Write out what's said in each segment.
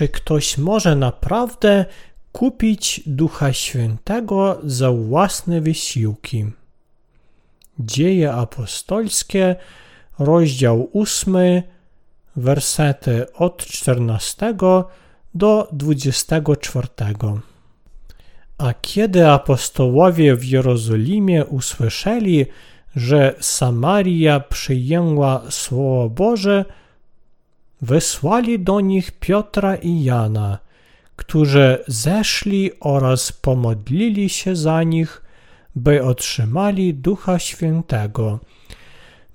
czy ktoś może naprawdę kupić Ducha Świętego za własne wysiłki. Dzieje apostolskie, rozdział 8, wersety od 14 do 24. A kiedy apostołowie w Jerozolimie usłyszeli, że Samaria przyjęła Słowo Boże, wysłali do nich Piotra i Jana, którzy zeszli oraz pomodlili się za nich, by otrzymali Ducha Świętego,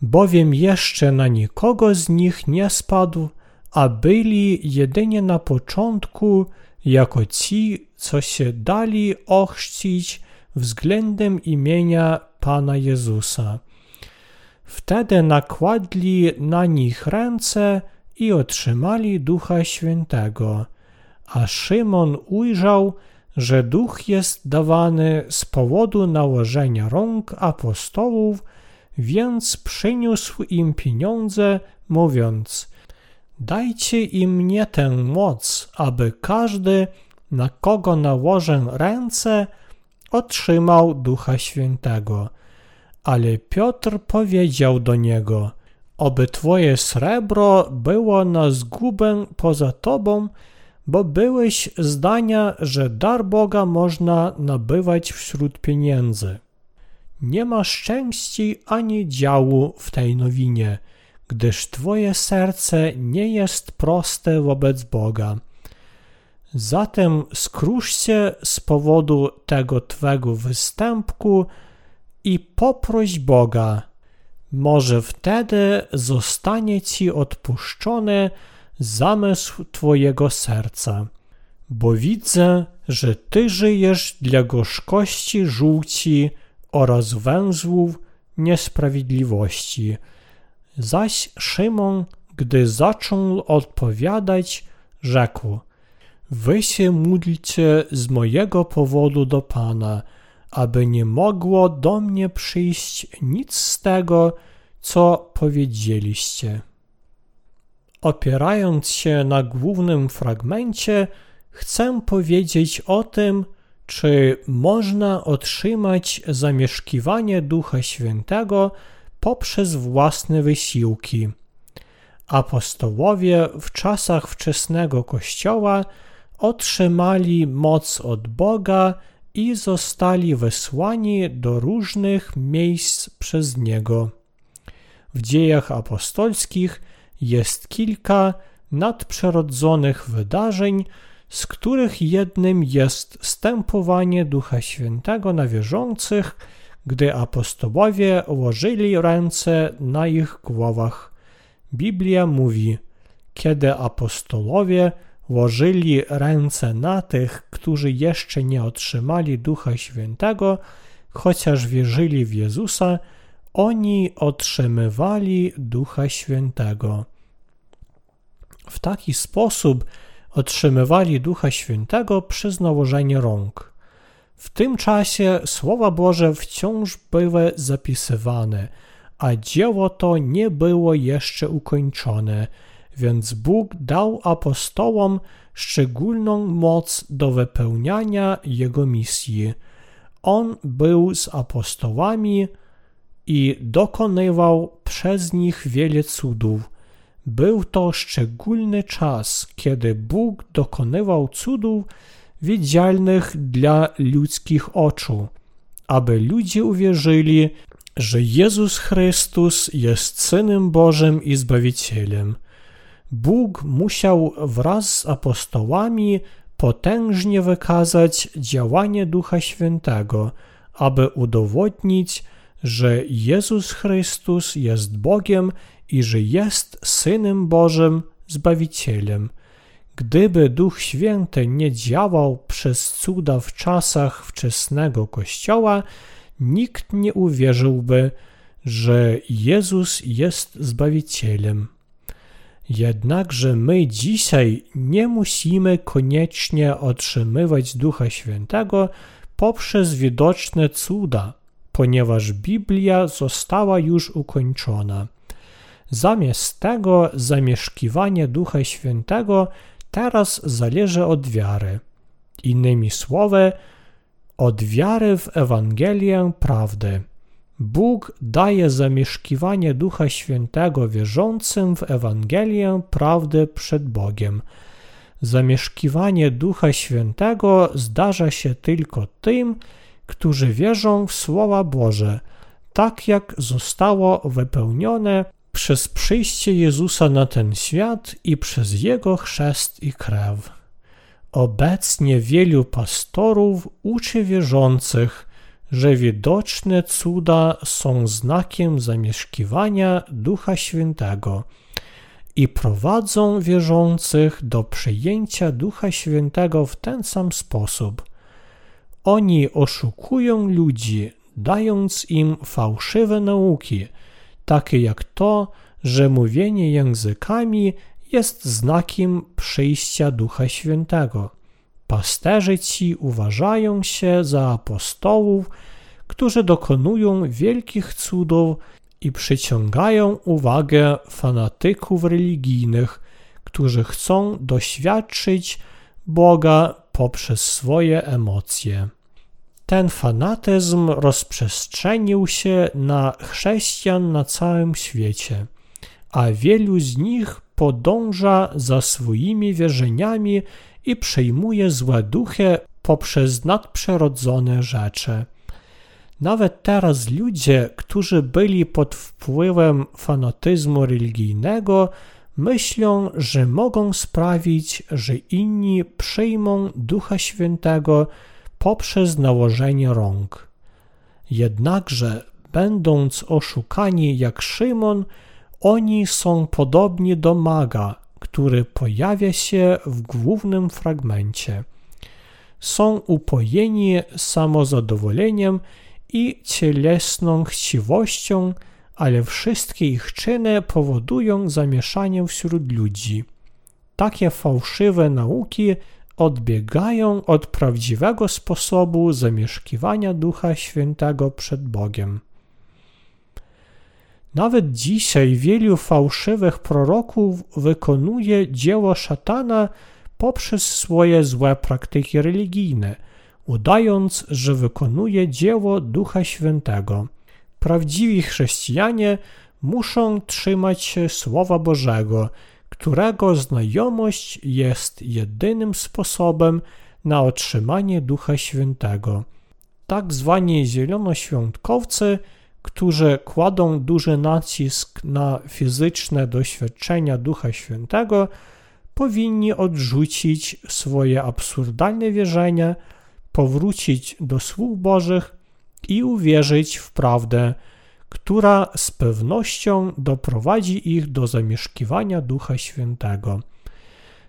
bowiem jeszcze na nikogo z nich nie spadł, a byli jedynie na początku jako ci, co się dali ochrzcić względem imienia Pana Jezusa. Wtedy nakładli na nich ręce i otrzymali Ducha Świętego. A Szymon ujrzał, że Duch jest dawany z powodu nałożenia rąk apostołów, więc przyniósł im pieniądze, mówiąc: Dajcie im mnie tę moc, aby każdy, na kogo nałożę ręce, otrzymał Ducha Świętego. Ale Piotr powiedział do niego: Oby twoje srebro było na zgubę poza tobą, bo byłeś zdania, że dar Boga można nabywać wśród pieniędzy. Nie ma szczęści ani działu w tej nowinie, gdyż twoje serce nie jest proste wobec Boga. Zatem skrusz się z powodu tego twego występku i poproś Boga. Może wtedy zostanie ci odpuszczony zamysł twojego serca, bo widzę, że ty żyjesz dla gorzkości żółci oraz węzłów niesprawiedliwości. Zaś Szymon, gdy zaczął odpowiadać, rzekł: Wy się módlcie z mojego powodu do Pana, aby nie mogło do mnie przyjść nic z tego, co powiedzieliście. Opierając się na głównym fragmencie, chcę powiedzieć o tym, czy można otrzymać zamieszkiwanie Ducha Świętego poprzez własne wysiłki. Apostołowie w czasach wczesnego Kościoła otrzymali moc od Boga i zostali wysłani do różnych miejsc przez Niego. W dziejach apostolskich jest kilka nadprzyrodzonych wydarzeń, z których jednym jest stępowanie Ducha Świętego na wierzących, gdy apostołowie łożyli ręce na ich głowach. Biblia mówi, kiedy apostolowie łożyli ręce na tych, którzy jeszcze nie otrzymali Ducha Świętego, chociaż wierzyli w Jezusa, oni otrzymywali Ducha Świętego. W taki sposób otrzymywali Ducha Świętego przez nałożenie rąk. W tym czasie Słowa Boże wciąż były zapisywane, a dzieło to nie było jeszcze ukończone, więc Bóg dał apostołom szczególną moc do wypełniania Jego misji. On był z apostołami i dokonywał przez nich wiele cudów. Był to szczególny czas, kiedy Bóg dokonywał cudów widzialnych dla ludzkich oczu, aby ludzie uwierzyli, że Jezus Chrystus jest Synem Bożym i Zbawicielem. Bóg musiał wraz z apostołami potężnie wykazać działanie Ducha Świętego, aby udowodnić, że Jezus Chrystus jest Bogiem i że jest Synem Bożym, Zbawicielem. Gdyby Duch Święty nie działał przez cuda w czasach wczesnego Kościoła, nikt nie uwierzyłby, że Jezus jest Zbawicielem. Jednakże my dzisiaj nie musimy koniecznie otrzymywać Ducha Świętego poprzez widoczne cuda, ponieważ Biblia została już ukończona. Zamiast tego zamieszkiwanie Ducha Świętego teraz zależy od wiary. Innymi słowy, od wiary w Ewangelię prawdy. Bóg daje zamieszkiwanie Ducha Świętego wierzącym w Ewangelię prawdy przed Bogiem. Zamieszkiwanie Ducha Świętego zdarza się tylko tym, którzy wierzą w Słowa Boże, tak jak zostało wypełnione przez przyjście Jezusa na ten świat i przez Jego chrzest i krew. Obecnie wielu pastorów uczy wierzących, że widoczne cuda są znakiem zamieszkiwania Ducha Świętego i prowadzą wierzących do przyjęcia Ducha Świętego w ten sam sposób. Oni oszukują ludzi, dając im fałszywe nauki, takie jak to, że mówienie językami jest znakiem przyjścia Ducha Świętego. Pasterze ci uważają się za apostołów, którzy dokonują wielkich cudów i przyciągają uwagę fanatyków religijnych, którzy chcą doświadczyć Boga poprzez swoje emocje. Ten fanatyzm rozprzestrzenił się na chrześcijan na całym świecie, a wielu z nich podąża za swoimi wierzeniami i przejmuje złe duchy poprzez nadprzyrodzone rzeczy. Nawet teraz ludzie, którzy byli pod wpływem fanatyzmu religijnego, myślą, że mogą sprawić, że inni przyjmą Ducha Świętego poprzez nałożenie rąk. Jednakże, będąc oszukani jak Szymon, oni są podobni do maga, który pojawia się w głównym fragmencie. Są upojeni samozadowoleniem i cielesną chciwością, ale wszystkie ich czyny powodują zamieszanie wśród ludzi. Takie fałszywe nauki odbiegają od prawdziwego sposobu zamieszkiwania Ducha Świętego przed Bogiem. Nawet dzisiaj wielu fałszywych proroków wykonuje dzieło szatana poprzez swoje złe praktyki religijne, udając, że wykonuje dzieło Ducha Świętego. Prawdziwi chrześcijanie muszą trzymać się Słowa Bożego, którego znajomość jest jedynym sposobem na otrzymanie Ducha Świętego. Tak zwani zielonoświątkowcy, którzy kładą duży nacisk na fizyczne doświadczenia Ducha Świętego, powinni odrzucić swoje absurdalne wierzenia, powrócić do słów Bożych i uwierzyć w prawdę, która z pewnością doprowadzi ich do zamieszkiwania Ducha Świętego.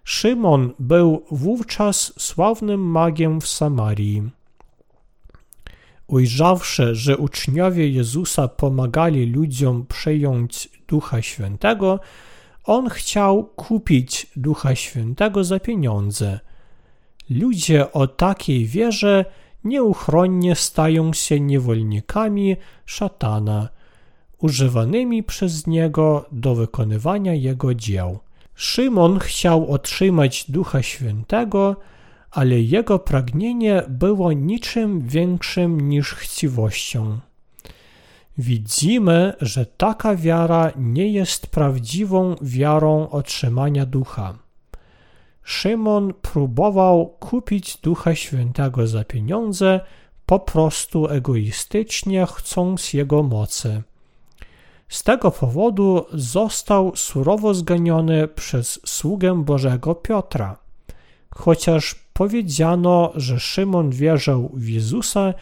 Szymon był wówczas sławnym magiem w Samarii. Ujrzawszy, że uczniowie Jezusa pomagali ludziom przyjąć Ducha Świętego, on chciał kupić Ducha Świętego za pieniądze. Ludzie o takiej wierze nieuchronnie stają się niewolnikami szatana, używanymi przez niego do wykonywania jego dzieł. Szymon chciał otrzymać Ducha Świętego, ale jego pragnienie było niczym większym niż chciwością. Widzimy, że taka wiara nie jest prawdziwą wiarą otrzymania ducha. Szymon próbował kupić Ducha Świętego za pieniądze, po prostu egoistycznie chcąc jego mocy. Z tego powodu został surowo zganiony przez sługę Bożego Piotra. Chociaż powiedziano, że Szymon wierzył w Jezusa,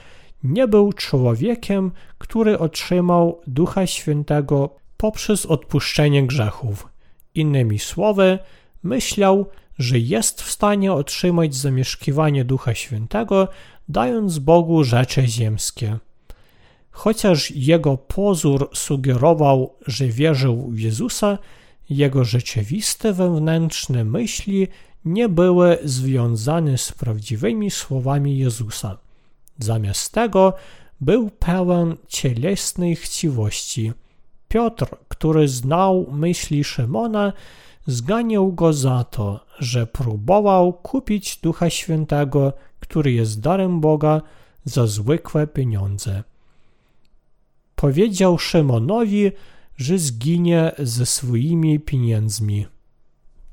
nie był człowiekiem, który otrzymał Ducha Świętego poprzez odpuszczenie grzechów. Innymi słowy, myślał, że jest w stanie otrzymać zamieszkiwanie Ducha Świętego, dając Bogu rzeczy ziemskie. Chociaż jego pozór sugerował, że wierzył w Jezusa, jego rzeczywiste wewnętrzne myśli nie były związane z prawdziwymi słowami Jezusa. Zamiast tego był pełen cielesnej chciwości. Piotr, który znał myśli Szymona, zganiał go za to, że próbował kupić Ducha Świętego, który jest darem Boga, za zwykłe pieniądze. Powiedział Szymonowi, że zginie ze swoimi pieniędzmi.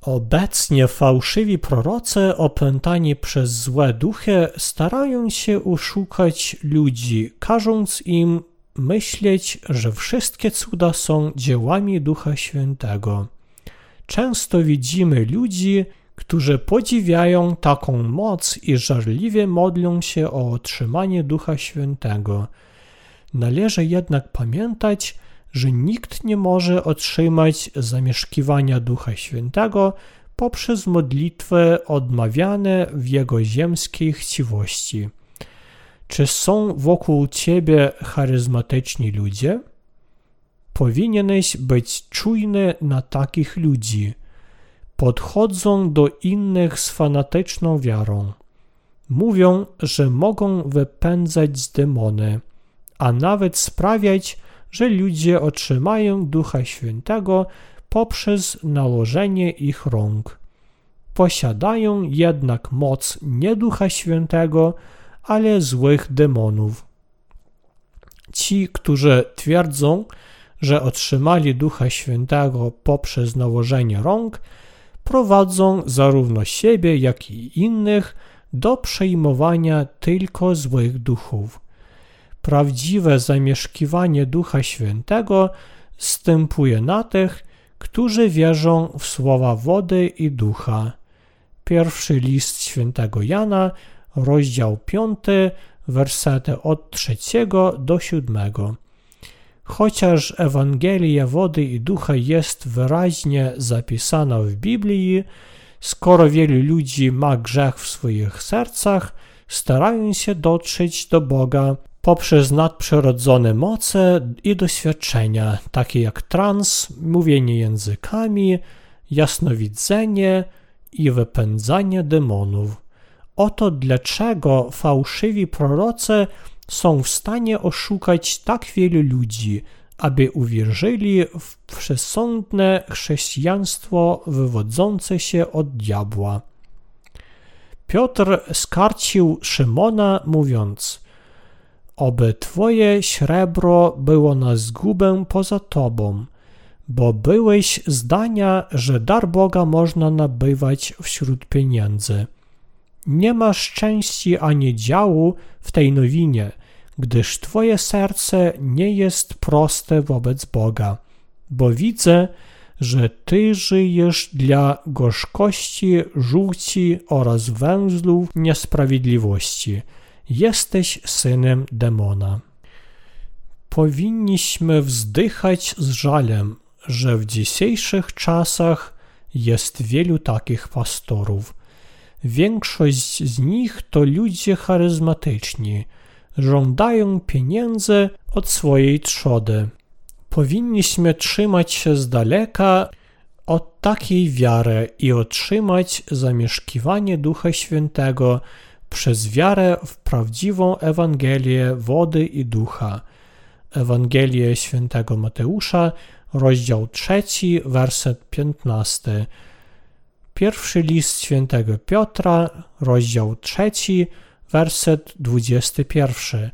Obecnie fałszywi prorocy opętani przez złe duchy starają się oszukać ludzi, każąc im myśleć, że wszystkie cuda są dziełami Ducha Świętego. Często widzimy ludzi, którzy podziwiają taką moc i żarliwie modlą się o otrzymanie Ducha Świętego. Należy jednak pamiętać, że nikt nie może otrzymać zamieszkiwania Ducha Świętego poprzez modlitwy odmawiane w jego ziemskiej chciwości. Czy są wokół ciebie charyzmatyczni ludzie? Powinieneś być czujny na takich ludzi. Podchodzą do innych z fanatyczną wiarą. Mówią, że mogą wypędzać demony, a nawet sprawiać, że ludzie otrzymają Ducha Świętego poprzez nałożenie ich rąk. Posiadają jednak moc nie Ducha Świętego, ale złych demonów. Ci, którzy twierdzą, że otrzymali Ducha Świętego poprzez nałożenie rąk, prowadzą zarówno siebie, jak i innych do przejmowania tylko złych duchów. Prawdziwe zamieszkiwanie Ducha Świętego stępuje na tych, którzy wierzą w słowa wody i ducha. Pierwszy list świętego Jana, rozdział 5, wersety od 3 do 7. Chociaż Ewangelia wody i ducha jest wyraźnie zapisana w Biblii, skoro wielu ludzi ma grzech w swoich sercach, starają się dotrzeć do Boga poprzez nadprzyrodzone moce i doświadczenia, takie jak trans, mówienie językami, jasnowidzenie i wypędzanie demonów. Oto dlaczego fałszywi prorocy są w stanie oszukać tak wielu ludzi, aby uwierzyli w przesądne chrześcijaństwo wywodzące się od diabła. Piotr skarcił Szymona, mówiąc: Oby Twoje srebro było na zgubę poza Tobą, bo byłeś zdania, że dar Boga można nabywać wśród pieniędzy. Nie masz części ani działu w tej nowinie, gdyż Twoje serce nie jest proste wobec Boga, bo widzę, że Ty żyjesz dla gorzkości, żółci oraz węzłów niesprawiedliwości. Jesteś synem demona. Powinniśmy wzdychać z żalem, że w dzisiejszych czasach jest wielu takich pastorów. Większość z nich to ludzie charyzmatyczni, żądają pieniędzy od swojej trzody. Powinniśmy trzymać się z daleka od takiej wiary i otrzymać zamieszkiwanie Ducha Świętego przez wiarę w prawdziwą Ewangelię wody i ducha. Ewangelię świętego Mateusza, rozdział 3, werset 15. Pierwszy list świętego Piotra, rozdział 3, werset 21.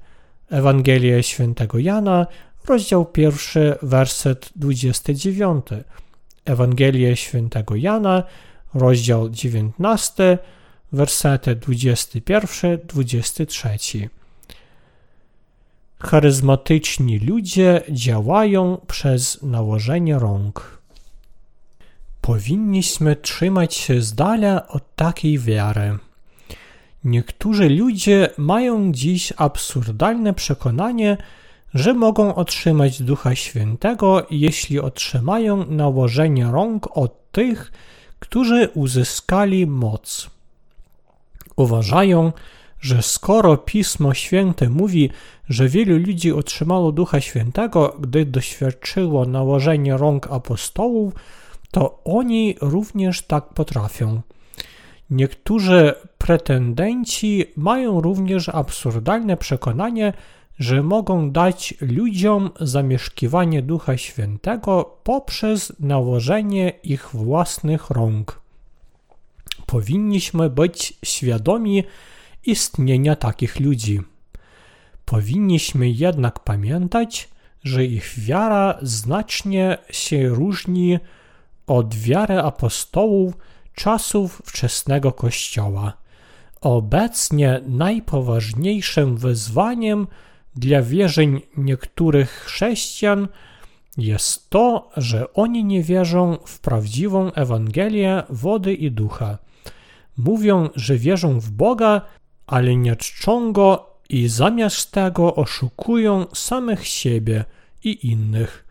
Ewangelię świętego Jana, rozdział 1, werset 29. Ewangelię świętego Jana, rozdział 19, wersety 21-23. Charyzmatyczni ludzie działają przez nałożenie rąk. Powinniśmy trzymać się z dala od takiej wiary. Niektórzy ludzie mają dziś absurdalne przekonanie, że mogą otrzymać Ducha Świętego, jeśli otrzymają nałożenie rąk od tych, którzy uzyskali moc. Uważają, że skoro Pismo Święte mówi, że wielu ludzi otrzymało Ducha Świętego, gdy doświadczyło nałożenia rąk apostołów, to oni również tak potrafią. Niektórzy pretendenci mają również absurdalne przekonanie, że mogą dać ludziom zamieszkiwanie Ducha Świętego poprzez nałożenie ich własnych rąk. Powinniśmy być świadomi istnienia takich ludzi. Powinniśmy jednak pamiętać, że ich wiara znacznie się różni od wiary apostołów czasów wczesnego Kościoła. Obecnie najpoważniejszym wyzwaniem dla wierzeń niektórych chrześcijan jest to, że oni nie wierzą w prawdziwą Ewangelię wody i ducha. Mówią, że wierzą w Boga, ale nie czczą Go i zamiast tego oszukują samych siebie i innych.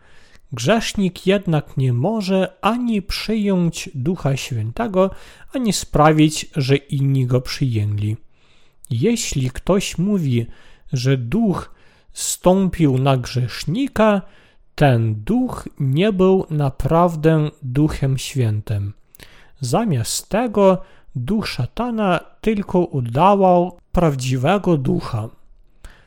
Grzesznik jednak nie może ani przyjąć Ducha Świętego, ani sprawić, że inni go przyjęli. Jeśli ktoś mówi, że Duch stąpił na grzesznika, ten Duch nie był naprawdę Duchem Świętym. Zamiast tego Duch szatana tylko udawał prawdziwego Ducha.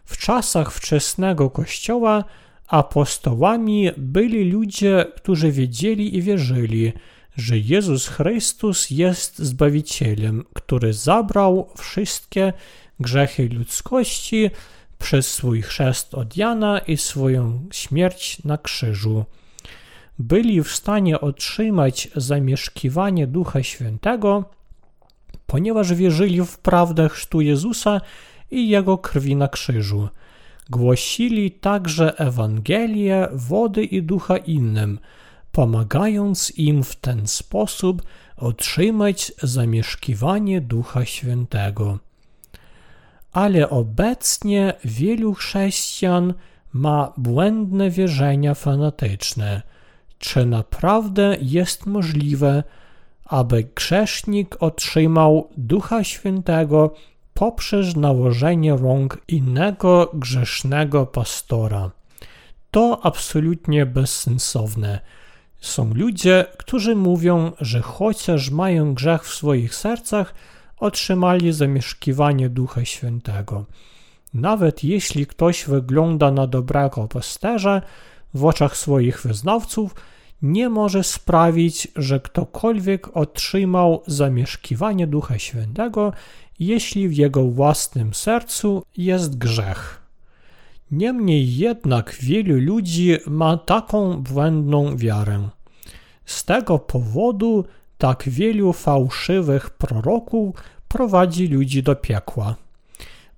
W czasach wczesnego Kościoła apostołami byli ludzie, którzy wiedzieli i wierzyli, że Jezus Chrystus jest Zbawicielem, który zabrał wszystkie grzechy ludzkości przez swój chrzest od Jana i swoją śmierć na krzyżu. Byli w stanie otrzymać zamieszkiwanie Ducha Świętego, ponieważ wierzyli w prawdę chrztu Jezusa i Jego krwi na krzyżu. Głosili także Ewangelię wody i ducha innym, pomagając im w ten sposób otrzymać zamieszkiwanie Ducha Świętego. Ale obecnie wielu chrześcijan ma błędne wierzenia fanatyczne. Czy naprawdę jest możliwe, aby grzesznik otrzymał Ducha Świętego poprzez nałożenie rąk innego grzesznego pastora. To absolutnie bezsensowne. Są ludzie, którzy mówią, że chociaż mają grzech w swoich sercach, otrzymali zamieszkiwanie Ducha Świętego. Nawet jeśli ktoś wygląda na dobrego pasterza w oczach swoich wyznawców, nie może sprawić, że ktokolwiek otrzymał zamieszkiwanie Ducha Świętego, jeśli w jego własnym sercu jest grzech. Niemniej jednak wielu ludzi ma taką błędną wiarę. Z tego powodu tak wielu fałszywych proroków prowadzi ludzi do piekła.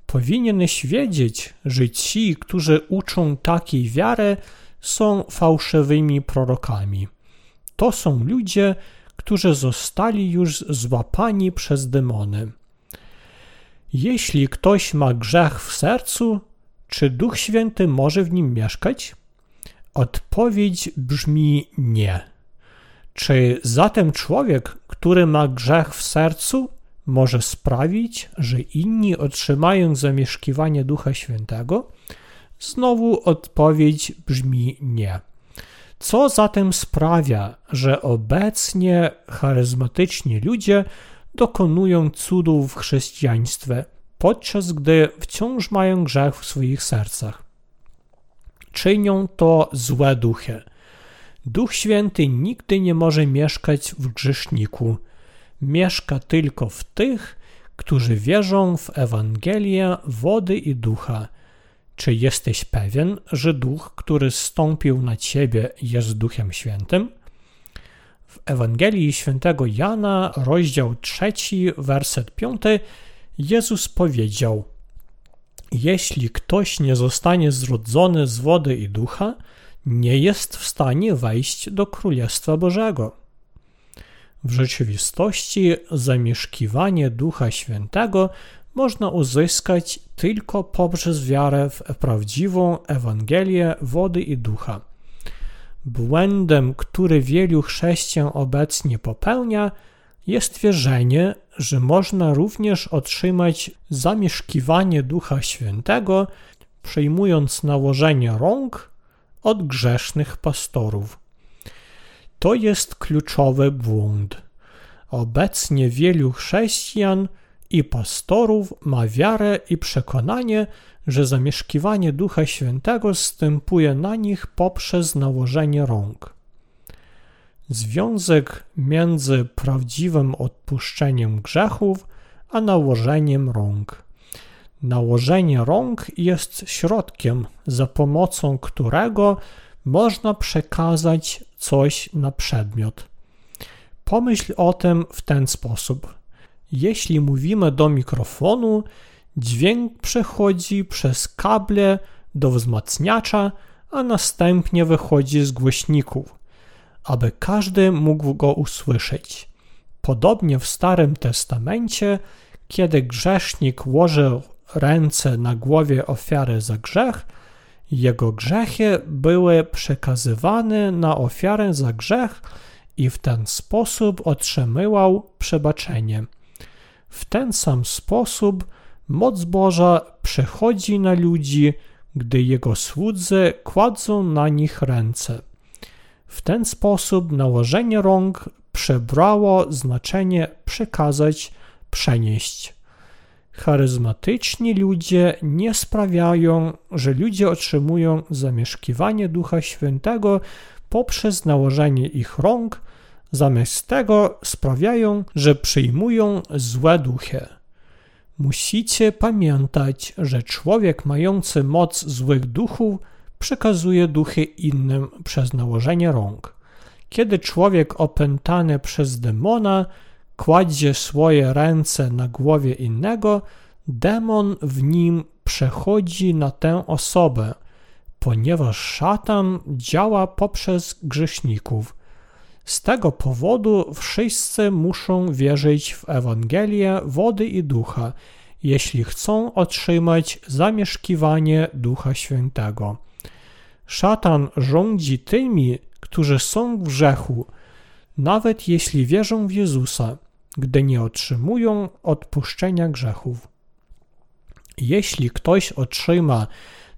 Powinieneś wiedzieć, że ci, którzy uczą takiej wiary, są fałszywymi prorokami. To są ludzie, którzy zostali już złapani przez demony. Jeśli ktoś ma grzech w sercu, czy Duch Święty może w nim mieszkać? Odpowiedź brzmi nie. Czy zatem człowiek, który ma grzech w sercu, może sprawić, że inni otrzymają zamieszkiwanie Ducha Świętego? Znowu odpowiedź brzmi nie. Co zatem sprawia, że obecnie charyzmatyczni ludzie dokonują cudów w chrześcijaństwie, podczas gdy wciąż mają grzech w swoich sercach? Czynią to złe duchy. Duch Święty nigdy nie może mieszkać w grzeszniku. Mieszka tylko w tych, którzy wierzą w Ewangelię wody i ducha – czy jesteś pewien, że duch, który stąpił na ciebie, jest Duchem Świętym? W Ewangelii Świętego Jana, rozdział 3, werset 5, Jezus powiedział: Jeśli ktoś nie zostanie zrodzony z wody i ducha, nie jest w stanie wejść do Królestwa Bożego. W rzeczywistości zamieszkiwanie Ducha Świętego można uzyskać tylko poprzez wiarę w prawdziwą Ewangelię wody i ducha. Błędem, który wielu chrześcijan obecnie popełnia, jest wierzenie, że można również otrzymać zamieszkiwanie Ducha Świętego, przyjmując nałożenie rąk od grzesznych pastorów. To jest kluczowy błąd. Obecnie wielu chrześcijan i pastorów ma wiarę i przekonanie, że zamieszkiwanie Ducha Świętego stępuje na nich poprzez nałożenie rąk. Związek między prawdziwym odpuszczeniem grzechów a nałożeniem rąk. Nałożenie rąk jest środkiem, za pomocą którego można przekazać coś na przedmiot. Pomyśl o tym w ten sposób. Jeśli mówimy do mikrofonu, dźwięk przechodzi przez kable do wzmacniacza, a następnie wychodzi z głośników, aby każdy mógł go usłyszeć. Podobnie w Starym Testamencie, kiedy grzesznik łożył ręce na głowie ofiary za grzech, jego grzechy były przekazywane na ofiarę za grzech i w ten sposób otrzymywał przebaczenie. W ten sam sposób moc Boża przechodzi na ludzi, gdy Jego słudzy kładzą na nich ręce. W ten sposób nałożenie rąk przebrało znaczenie przekazać, przenieść. Charyzmatyczni ludzie nie sprawiają, że ludzie otrzymują zamieszkiwanie Ducha Świętego poprzez nałożenie ich rąk, zamiast tego sprawiają, że przyjmują złe duchy. Musicie pamiętać, że człowiek mający moc złych duchów przekazuje duchy innym przez nałożenie rąk. Kiedy człowiek opętany przez demona kładzie swoje ręce na głowie innego, demon w nim przechodzi na tę osobę, ponieważ szatan działa poprzez grzeszników. Z tego powodu wszyscy muszą wierzyć w Ewangelię wody i ducha, jeśli chcą otrzymać zamieszkiwanie Ducha Świętego. Szatan rządzi tymi, którzy są w grzechu, nawet jeśli wierzą w Jezusa, gdy nie otrzymują odpuszczenia grzechów. Jeśli ktoś otrzyma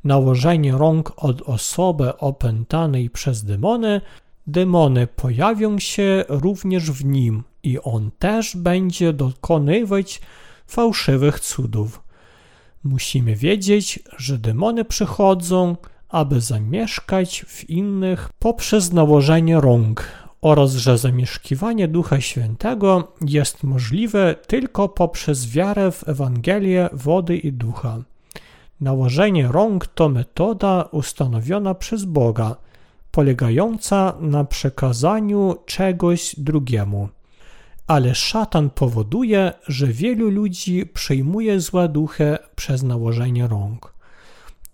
nałożenie rąk od osoby opętanej przez demony, demony pojawią się również w nim i on też będzie dokonywać fałszywych cudów. Musimy wiedzieć, że demony przychodzą, aby zamieszkać w innych poprzez nałożenie rąk oraz że zamieszkiwanie Ducha Świętego jest możliwe tylko poprzez wiarę w Ewangelię wody i ducha. Nałożenie rąk to metoda ustanowiona przez Boga, polegająca na przekazaniu czegoś drugiemu. Ale szatan powoduje, że wielu ludzi przyjmuje złe duchy przez nałożenie rąk.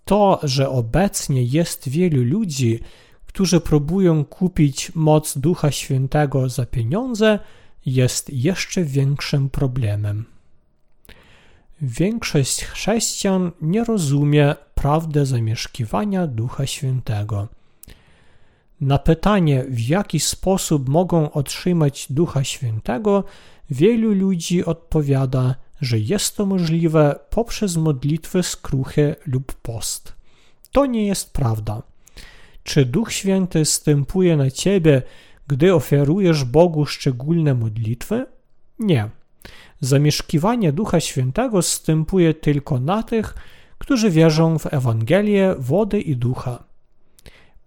To, że obecnie jest wielu ludzi, którzy próbują kupić moc Ducha Świętego za pieniądze, jest jeszcze większym problemem. Większość chrześcijan nie rozumie prawdy zamieszkiwania Ducha Świętego. Na pytanie, w jaki sposób mogą otrzymać Ducha Świętego, wielu ludzi odpowiada, że jest to możliwe poprzez modlitwy skruchy lub post. To nie jest prawda. Czy Duch Święty stępuje na ciebie, gdy ofiarujesz Bogu szczególne modlitwy? Nie. Zamieszkiwanie Ducha Świętego stępuje tylko na tych, którzy wierzą w Ewangelię wody i ducha.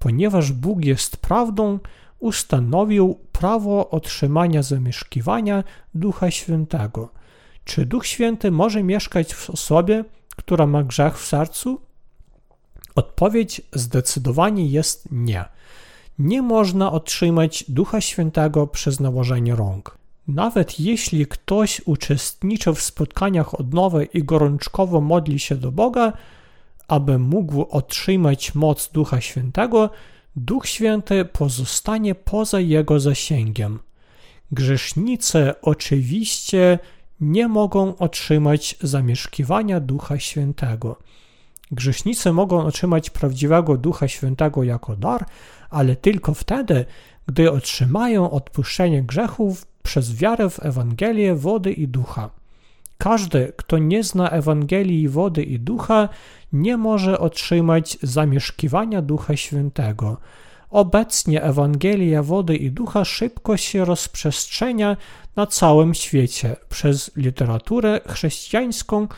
Ponieważ Bóg jest prawdą, ustanowił prawo otrzymania zamieszkiwania Ducha Świętego. Czy Duch Święty może mieszkać w osobie, która ma grzech w sercu? Odpowiedź zdecydowanie jest nie. Nie można otrzymać Ducha Świętego przez nałożenie rąk. Nawet jeśli ktoś uczestniczy w spotkaniach odnowy i gorączkowo modli się do Boga, aby mógł otrzymać moc Ducha Świętego, Duch Święty pozostanie poza jego zasięgiem. Grzesznicy oczywiście nie mogą otrzymać zamieszkiwania Ducha Świętego. Grzesznicy mogą otrzymać prawdziwego Ducha Świętego jako dar, ale tylko wtedy, gdy otrzymają odpuszczenie grzechów przez wiarę w Ewangelię wody i ducha. Każdy, kto nie zna Ewangelii wody i ducha, nie może otrzymać zamieszkiwania Ducha Świętego. Obecnie Ewangelia wody i ducha szybko się rozprzestrzenia na całym świecie przez literaturę chrześcijańską,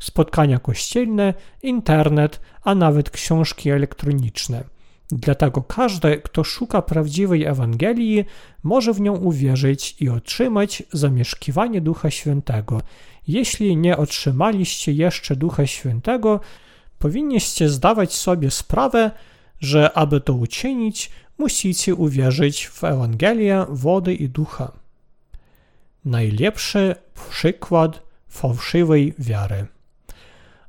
spotkania kościelne, internet, a nawet książki elektroniczne. Dlatego każdy, kto szuka prawdziwej Ewangelii, może w nią uwierzyć i otrzymać zamieszkiwanie Ducha Świętego. Jeśli nie otrzymaliście jeszcze Ducha Świętego, powinniście zdawać sobie sprawę, że aby to uczynić, musicie uwierzyć w Ewangelię wody i ducha. Najlepszy przykład fałszywej wiary.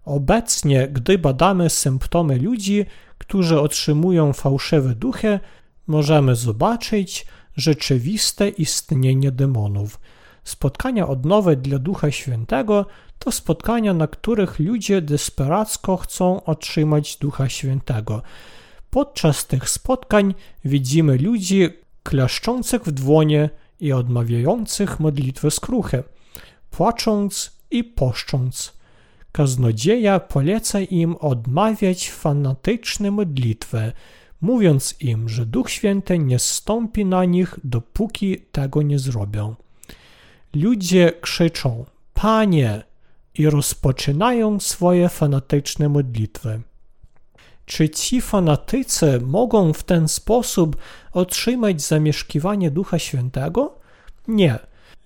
Obecnie, gdy badamy symptomy ludzi, którzy otrzymują fałszywe duchy, możemy zobaczyć rzeczywiste istnienie demonów. Spotkania odnowy dla Ducha Świętego to spotkania, na których ludzie desperacko chcą otrzymać Ducha Świętego. Podczas tych spotkań widzimy ludzi klaszczących w dłonie i odmawiających modlitwy skruchy, płacząc i poszcząc. Kaznodzieja poleca im odmawiać fanatyczne modlitwy, mówiąc im, że Duch Święty nie stąpi na nich, dopóki tego nie zrobią. Ludzie krzyczą: Panie! i rozpoczynają swoje fanatyczne modlitwy. Czy ci fanatycy mogą w ten sposób otrzymać zamieszkiwanie Ducha Świętego? Nie.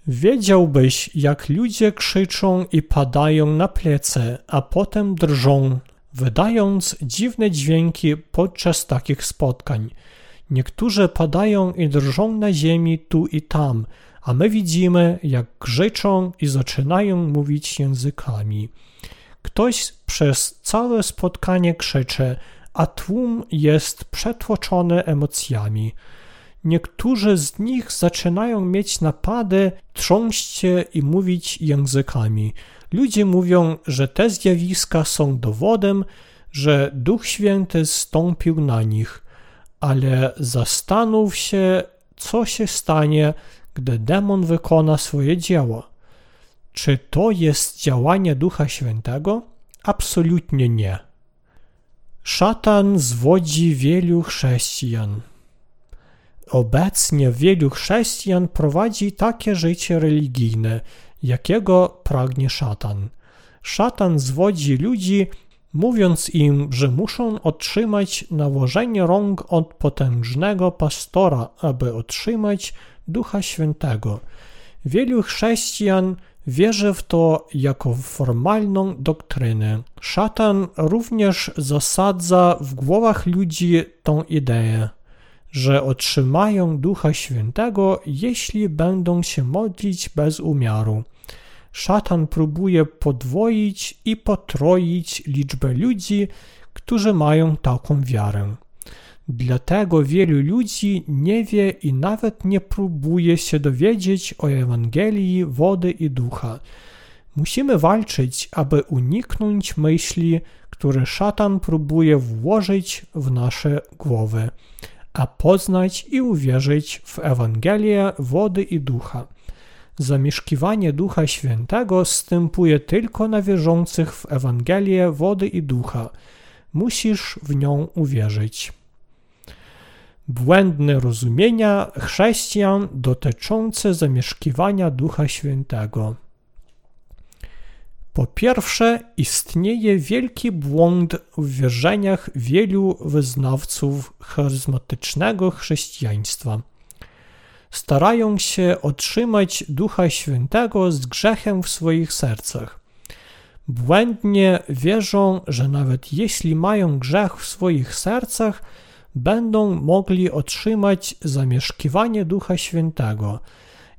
Wiedziałbyś, jak ludzie krzyczą i padają na plecy, a potem drżą, wydając dziwne dźwięki podczas takich spotkań. Niektórzy padają i drżą na ziemi tu i tam, a my widzimy, jak krzyczą i zaczynają mówić językami. Ktoś przez całe spotkanie krzyczy, a tłum jest przetłoczony emocjami. Niektórzy z nich zaczynają mieć napady, trząść się i mówić językami. Ludzie mówią, że te zjawiska są dowodem, że Duch Święty stąpił na nich, ale zastanów się, co się stanie, gdy demon wykona swoje dzieło. Czy to jest działanie Ducha Świętego? Absolutnie nie. Szatan zwodzi wielu chrześcijan. Obecnie wielu chrześcijan prowadzi takie życie religijne, jakiego pragnie szatan. Szatan zwodzi ludzi, mówiąc im, że muszą otrzymać nałożenie rąk od potężnego pastora, aby otrzymać Ducha Świętego. Wielu chrześcijan wierzy w to jako formalną doktrynę. Szatan również zasadza w głowach ludzi tą ideę, że otrzymają Ducha Świętego, jeśli będą się modlić bez umiaru. Szatan próbuje podwoić i potroić liczbę ludzi, którzy mają taką wiarę. Dlatego wielu ludzi nie wie i nawet nie próbuje się dowiedzieć o Ewangelii wody i ducha. Musimy walczyć, aby uniknąć myśli, które szatan próbuje włożyć w nasze głowy, a poznać i uwierzyć w Ewangelię wody i ducha. Zamieszkiwanie Ducha Świętego stępuje tylko na wierzących w Ewangelię wody i ducha. Musisz w nią uwierzyć błędne rozumienia chrześcijan dotyczące zamieszkiwania Ducha Świętego. Po pierwsze, istnieje wielki błąd w wierzeniach wielu wyznawców charyzmatycznego chrześcijaństwa. Starają się otrzymać Ducha Świętego z grzechem w swoich sercach. Błędnie wierzą, że nawet jeśli mają grzech w swoich sercach, będą mogli otrzymać zamieszkiwanie Ducha Świętego.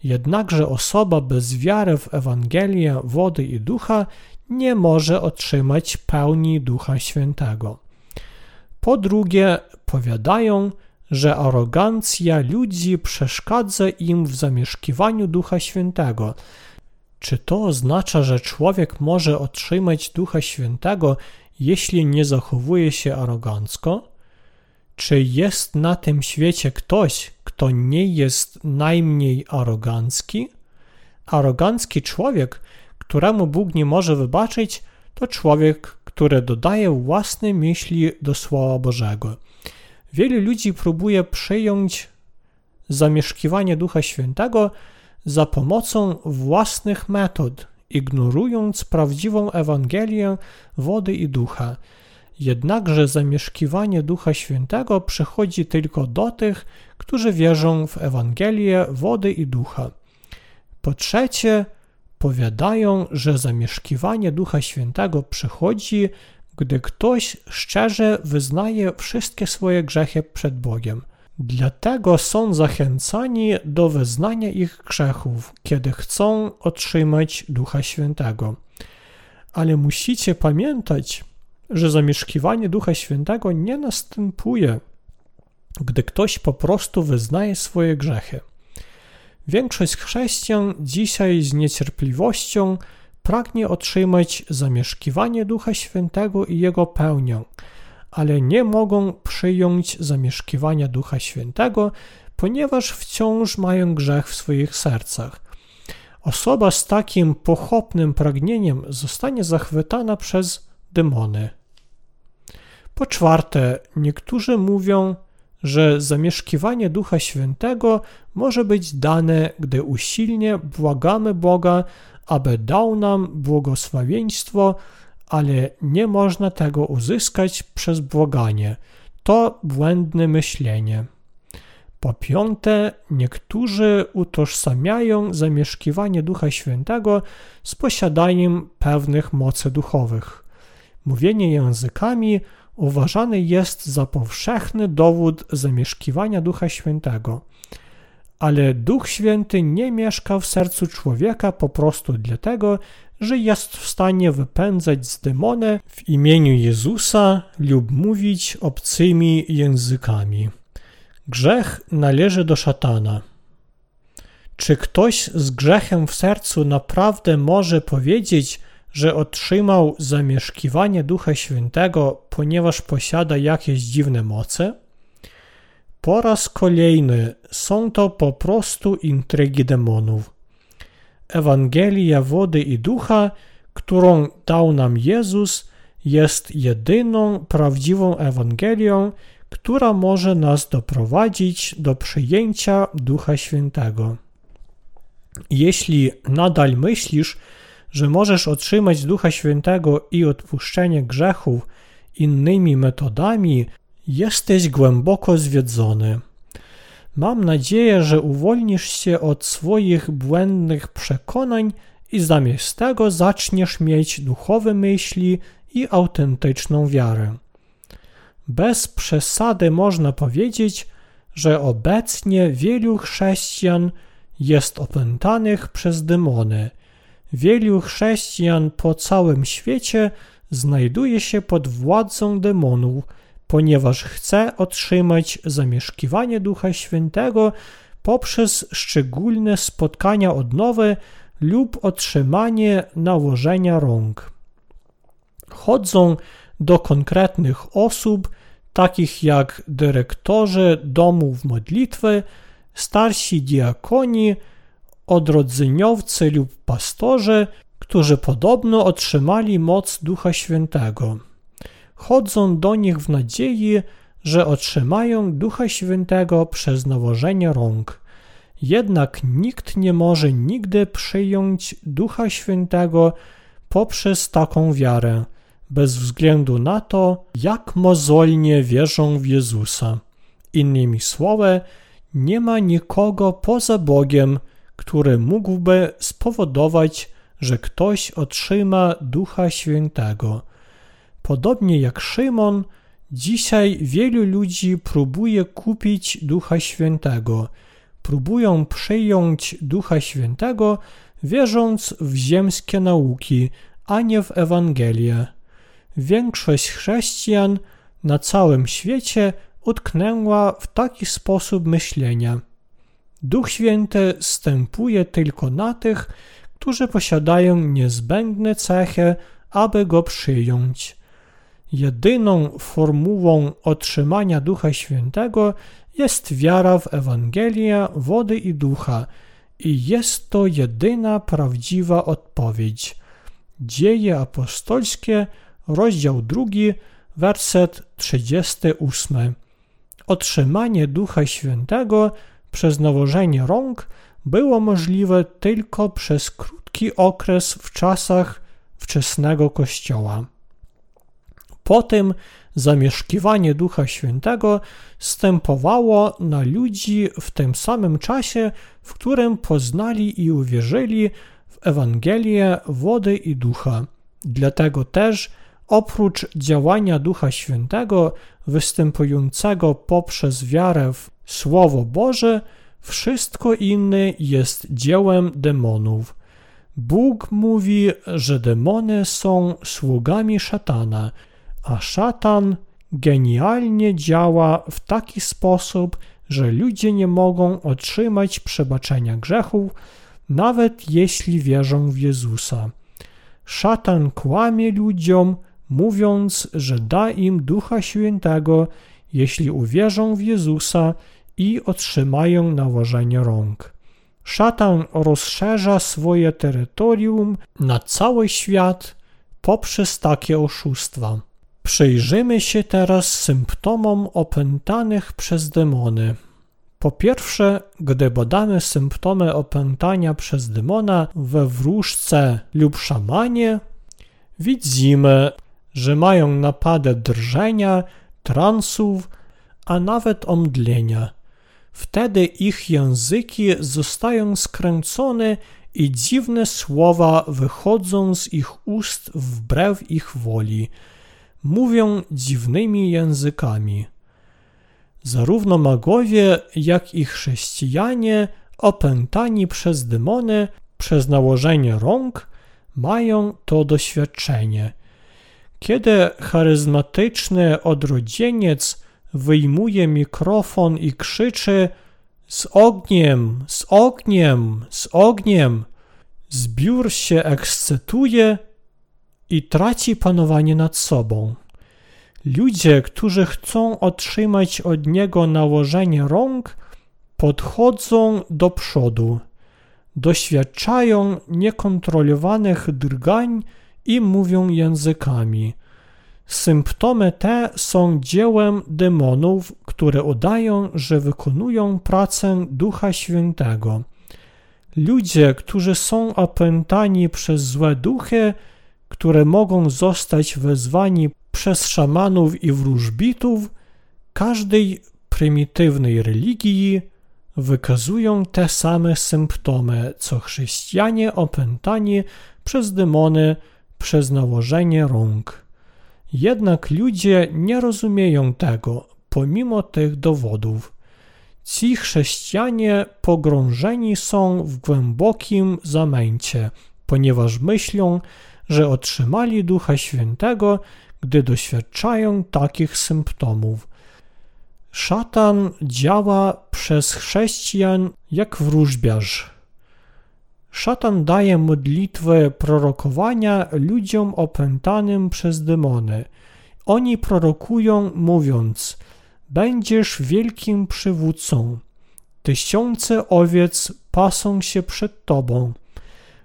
Jednakże osoba bez wiary w Ewangelię wody i ducha nie może otrzymać pełni Ducha Świętego. Po drugie, powiadają, że arogancja ludzi przeszkadza im w zamieszkiwaniu Ducha Świętego. Czy to oznacza, że człowiek może otrzymać Ducha Świętego, jeśli nie zachowuje się arogancko? Czy jest na tym świecie ktoś, kto nie jest najmniej arogancki? Arogancki człowiek, któremu Bóg nie może wybaczyć, to człowiek, który dodaje własne myśli do Słowa Bożego. Wielu ludzi próbuje przyjąć zamieszkiwanie Ducha Świętego za pomocą własnych metod, ignorując prawdziwą Ewangelię wody i ducha. Jednakże zamieszkiwanie Ducha Świętego przychodzi tylko do tych, którzy wierzą w Ewangelię wody i ducha. Po trzecie, powiadają, że zamieszkiwanie Ducha Świętego przychodzi, gdy ktoś szczerze wyznaje wszystkie swoje grzechy przed Bogiem. Dlatego są zachęcani do wyznania ich grzechów, kiedy chcą otrzymać Ducha Świętego. Ale musicie pamiętać, że zamieszkiwanie Ducha Świętego nie następuje, gdy ktoś po prostu wyznaje swoje grzechy. Większość chrześcijan dzisiaj z niecierpliwością pragnie otrzymać zamieszkiwanie Ducha Świętego i Jego pełnię, ale nie mogą przyjąć zamieszkiwania Ducha Świętego, ponieważ wciąż mają grzech w swoich sercach. Osoba z takim pochopnym pragnieniem zostanie zachwytana przez demony. Po czwarte, niektórzy mówią, że zamieszkiwanie Ducha Świętego może być dane, gdy usilnie błagamy Boga, aby dał nam błogosławieństwo, ale nie można tego uzyskać przez błaganie. To błędne myślenie. Po piąte, niektórzy utożsamiają zamieszkiwanie Ducha Świętego z posiadaniem pewnych mocy duchowych. Mówienie językami uważany jest za powszechny dowód zamieszkiwania Ducha Świętego. Ale Duch Święty nie mieszka w sercu człowieka po prostu dlatego, że jest w stanie wypędzać z demony w imieniu Jezusa lub mówić obcymi językami. Grzech należy do szatana. Czy ktoś z grzechem w sercu naprawdę może powiedzieć, że otrzymał zamieszkiwanie Ducha Świętego, ponieważ posiada jakieś dziwne moce? Po raz kolejny są to po prostu intrygi demonów. Ewangelia wody i ducha, którą dał nam Jezus, jest jedyną prawdziwą Ewangelią, która może nas doprowadzić do przyjęcia Ducha Świętego. Jeśli nadal myślisz, że możesz otrzymać Ducha Świętego i odpuszczenie grzechów innymi metodami, jesteś głęboko zwiedzony. Mam nadzieję, że uwolnisz się od swoich błędnych przekonań i zamiast tego zaczniesz mieć duchowe myśli i autentyczną wiarę. Bez przesady można powiedzieć, że obecnie wielu chrześcijan jest opętanych przez demony – Wielu chrześcijan po całym świecie znajduje się pod władzą demonów, ponieważ chce otrzymać zamieszkiwanie Ducha Świętego poprzez szczególne spotkania odnowy lub otrzymanie nałożenia rąk. Chodzą do konkretnych osób, takich jak dyrektorzy domów modlitwy, starsi diakoni, odrodzeniowcy lub pastorzy, którzy podobno otrzymali moc Ducha Świętego. Chodzą do nich w nadziei, że otrzymają Ducha Świętego przez nałożenie rąk. Jednak nikt nie może nigdy przyjąć Ducha Świętego poprzez taką wiarę, bez względu na to, jak mozolnie wierzą w Jezusa. Innymi słowy, nie ma nikogo poza Bogiem, który mógłby spowodować, że ktoś otrzyma Ducha Świętego. Podobnie jak Szymon, dzisiaj wielu ludzi próbuje kupić Ducha Świętego. Próbują przyjąć Ducha Świętego, wierząc w ziemskie nauki, a nie w Ewangelię. Większość chrześcijan na całym świecie utknęła w taki sposób myślenia. Duch Święty stępuje tylko na tych, którzy posiadają niezbędne cechy, aby go przyjąć. Jedyną formułą otrzymania Ducha Świętego jest wiara w Ewangelię wody i ducha i jest to jedyna prawdziwa odpowiedź. Dzieje apostolskie, rozdział 2, werset 38. otrzymanie Ducha Świętego przez nałożenie rąk było możliwe tylko przez krótki okres w czasach wczesnego Kościoła. Potem zamieszkiwanie Ducha Świętego stępowało na ludzi w tym samym czasie, w którym poznali i uwierzyli w Ewangelię wody i ducha. Dlatego też oprócz działania Ducha Świętego występującego poprzez wiarę w Słowo Boże, wszystko inne jest dziełem demonów. Bóg mówi, że demony są sługami szatana, a szatan genialnie działa w taki sposób, że ludzie nie mogą otrzymać przebaczenia grzechów, nawet jeśli wierzą w Jezusa. Szatan kłamie ludziom, mówiąc, że da im Ducha Świętego, jeśli uwierzą w Jezusa i otrzymają nałożenie rąk. Szatan rozszerza swoje terytorium na cały świat poprzez takie oszustwa. Przyjrzymy się teraz symptomom opętanych przez demony. Po pierwsze, gdy badamy symptomy opętania przez demona we wróżce lub szamanie, widzimy, że mają napady drżenia, transów, a nawet omdlenia. Wtedy ich języki zostają skręcone i dziwne słowa wychodzą z ich ust wbrew ich woli. Mówią dziwnymi językami. Zarówno magowie, jak i chrześcijanie, opętani przez demony, przez nałożenie rąk, mają to doświadczenie. Kiedy charyzmatyczny odrodzieniec wyjmuje mikrofon i krzyczy z ogniem, z ogniem, z ogniem, zbiór się ekscytuje i traci panowanie nad sobą. Ludzie, którzy chcą otrzymać od niego nałożenie rąk, podchodzą do przodu, doświadczają niekontrolowanych drgań i mówią językami. Symptomy te są dziełem demonów, które udają, że wykonują pracę Ducha Świętego. Ludzie, którzy są opętani przez złe duchy, które mogą zostać wezwani przez szamanów i wróżbitów każdej prymitywnej religii wykazują te same symptomy, co chrześcijanie opętani przez demony przez nałożenie rąk. Jednak ludzie nie rozumieją tego, pomimo tych dowodów. Ci chrześcijanie pogrążeni są w głębokim zamęcie, ponieważ myślą, że otrzymali Ducha Świętego gdy doświadczają takich symptomów. Szatan działa przez chrześcijan jak wróżbiarz. Szatan daje modlitwę prorokowania ludziom opętanym przez demony. Oni prorokują, mówiąc: Będziesz wielkim przywódcą. Tysiące owiec pasą się przed tobą.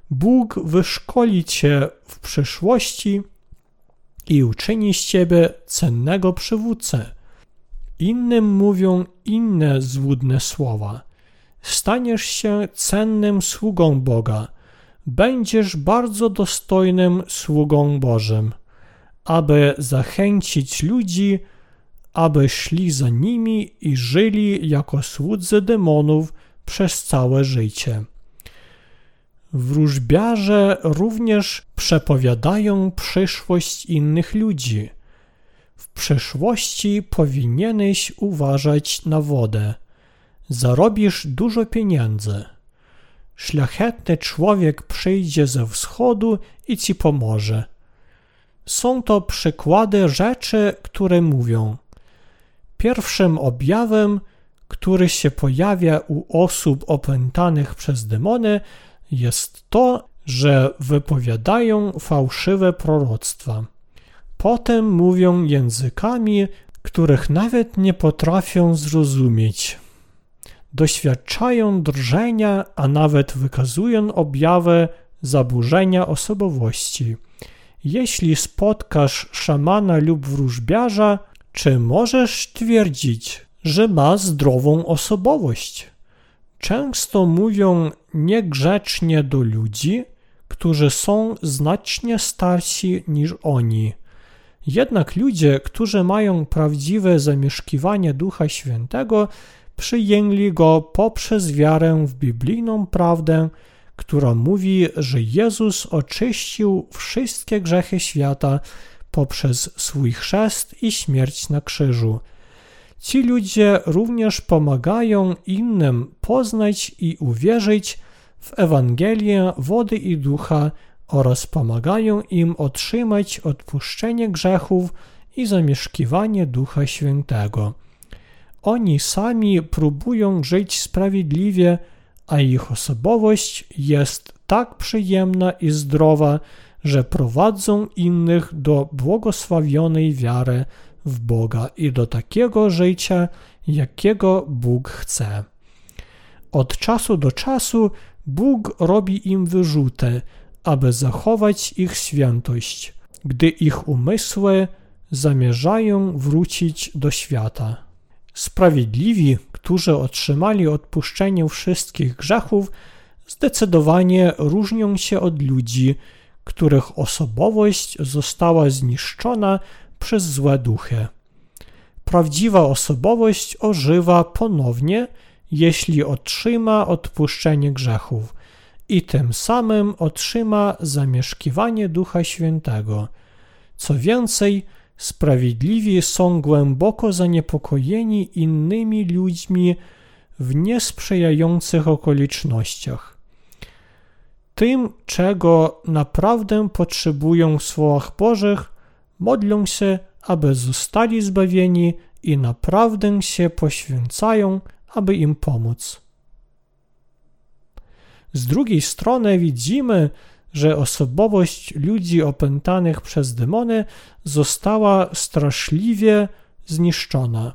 Bóg wyszkoli cię w przyszłości i uczyni z ciebie cennego przywódcę. Innym mówią inne złudne słowa. Staniesz się cennym sługą Boga. Będziesz bardzo dostojnym sługą Bożym, aby zachęcić ludzi, aby szli za nimi i żyli jako słudzy demonów przez całe życie. Wróżbiarze również przepowiadają przyszłość innych ludzi. W przyszłości powinieneś uważać na wodę. Zarobisz dużo pieniędzy. Szlachetny człowiek przyjdzie ze wschodu i ci pomoże. Są to przykłady rzeczy, które mówią. Pierwszym objawem, który się pojawia u osób opętanych przez demony, jest to, że wypowiadają fałszywe proroctwa. Potem mówią językami, których nawet nie potrafią zrozumieć. Doświadczają drżenia, a nawet wykazują objawy zaburzenia osobowości. Jeśli spotkasz szamana lub wróżbiarza, czy możesz twierdzić, że ma zdrową osobowość. Często mówią niegrzecznie do ludzi, którzy są znacznie starsi niż oni. Jednak ludzie, którzy mają prawdziwe zamieszkiwanie Ducha Świętego, przyjęli go poprzez wiarę w biblijną prawdę, która mówi, że Jezus oczyścił wszystkie grzechy świata poprzez swój chrzest i śmierć na krzyżu. Ci ludzie również pomagają innym poznać i uwierzyć w Ewangelię wody i ducha oraz pomagają im otrzymać odpuszczenie grzechów i zamieszkiwanie Ducha Świętego. Oni sami próbują żyć sprawiedliwie, a ich osobowość jest tak przyjemna i zdrowa, że prowadzą innych do błogosławionej wiary w Boga i do takiego życia, jakiego Bóg chce. Od czasu do czasu Bóg robi im wyrzuty, aby zachować ich świętość, gdy ich umysły zamierzają wrócić do świata. Sprawiedliwi, którzy otrzymali odpuszczenie wszystkich grzechów, zdecydowanie różnią się od ludzi, których osobowość została zniszczona przez złe duchy. Prawdziwa osobowość ożywa ponownie, jeśli otrzyma odpuszczenie grzechów i tym samym otrzyma zamieszkiwanie Ducha Świętego. Co więcej, sprawiedliwi są głęboko zaniepokojeni innymi ludźmi w niesprzyjających okolicznościach. Tym, czego naprawdę potrzebują w słowach Bożych, modlą się, aby zostali zbawieni i naprawdę się poświęcają, aby im pomóc. Z drugiej strony widzimy, że osobowość ludzi opętanych przez demony została straszliwie zniszczona.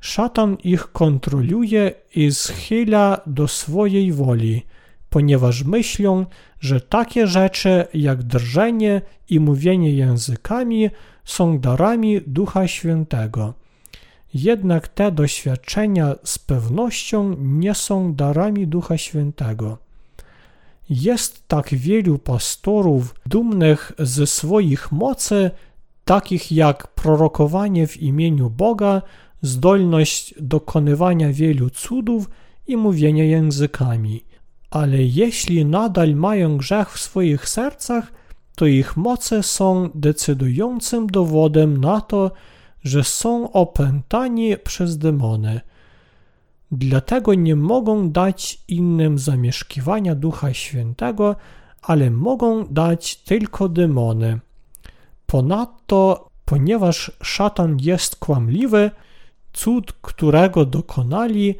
Szatan ich kontroluje i schyla do swojej woli, ponieważ myślą, że takie rzeczy jak drżenie i mówienie językami są darami Ducha Świętego. Jednak te doświadczenia z pewnością nie są darami Ducha Świętego. Jest tak wielu pastorów dumnych ze swoich mocy, takich jak prorokowanie w imieniu Boga, zdolność dokonywania wielu cudów i mówienie językami. Ale jeśli nadal mają grzech w swoich sercach, to ich moce są decydującym dowodem na to, że są opętani przez demony. Dlatego nie mogą dać innym zamieszkiwania Ducha Świętego, ale mogą dać tylko demony. Ponadto, ponieważ szatan jest kłamliwy, cud, którego dokonali,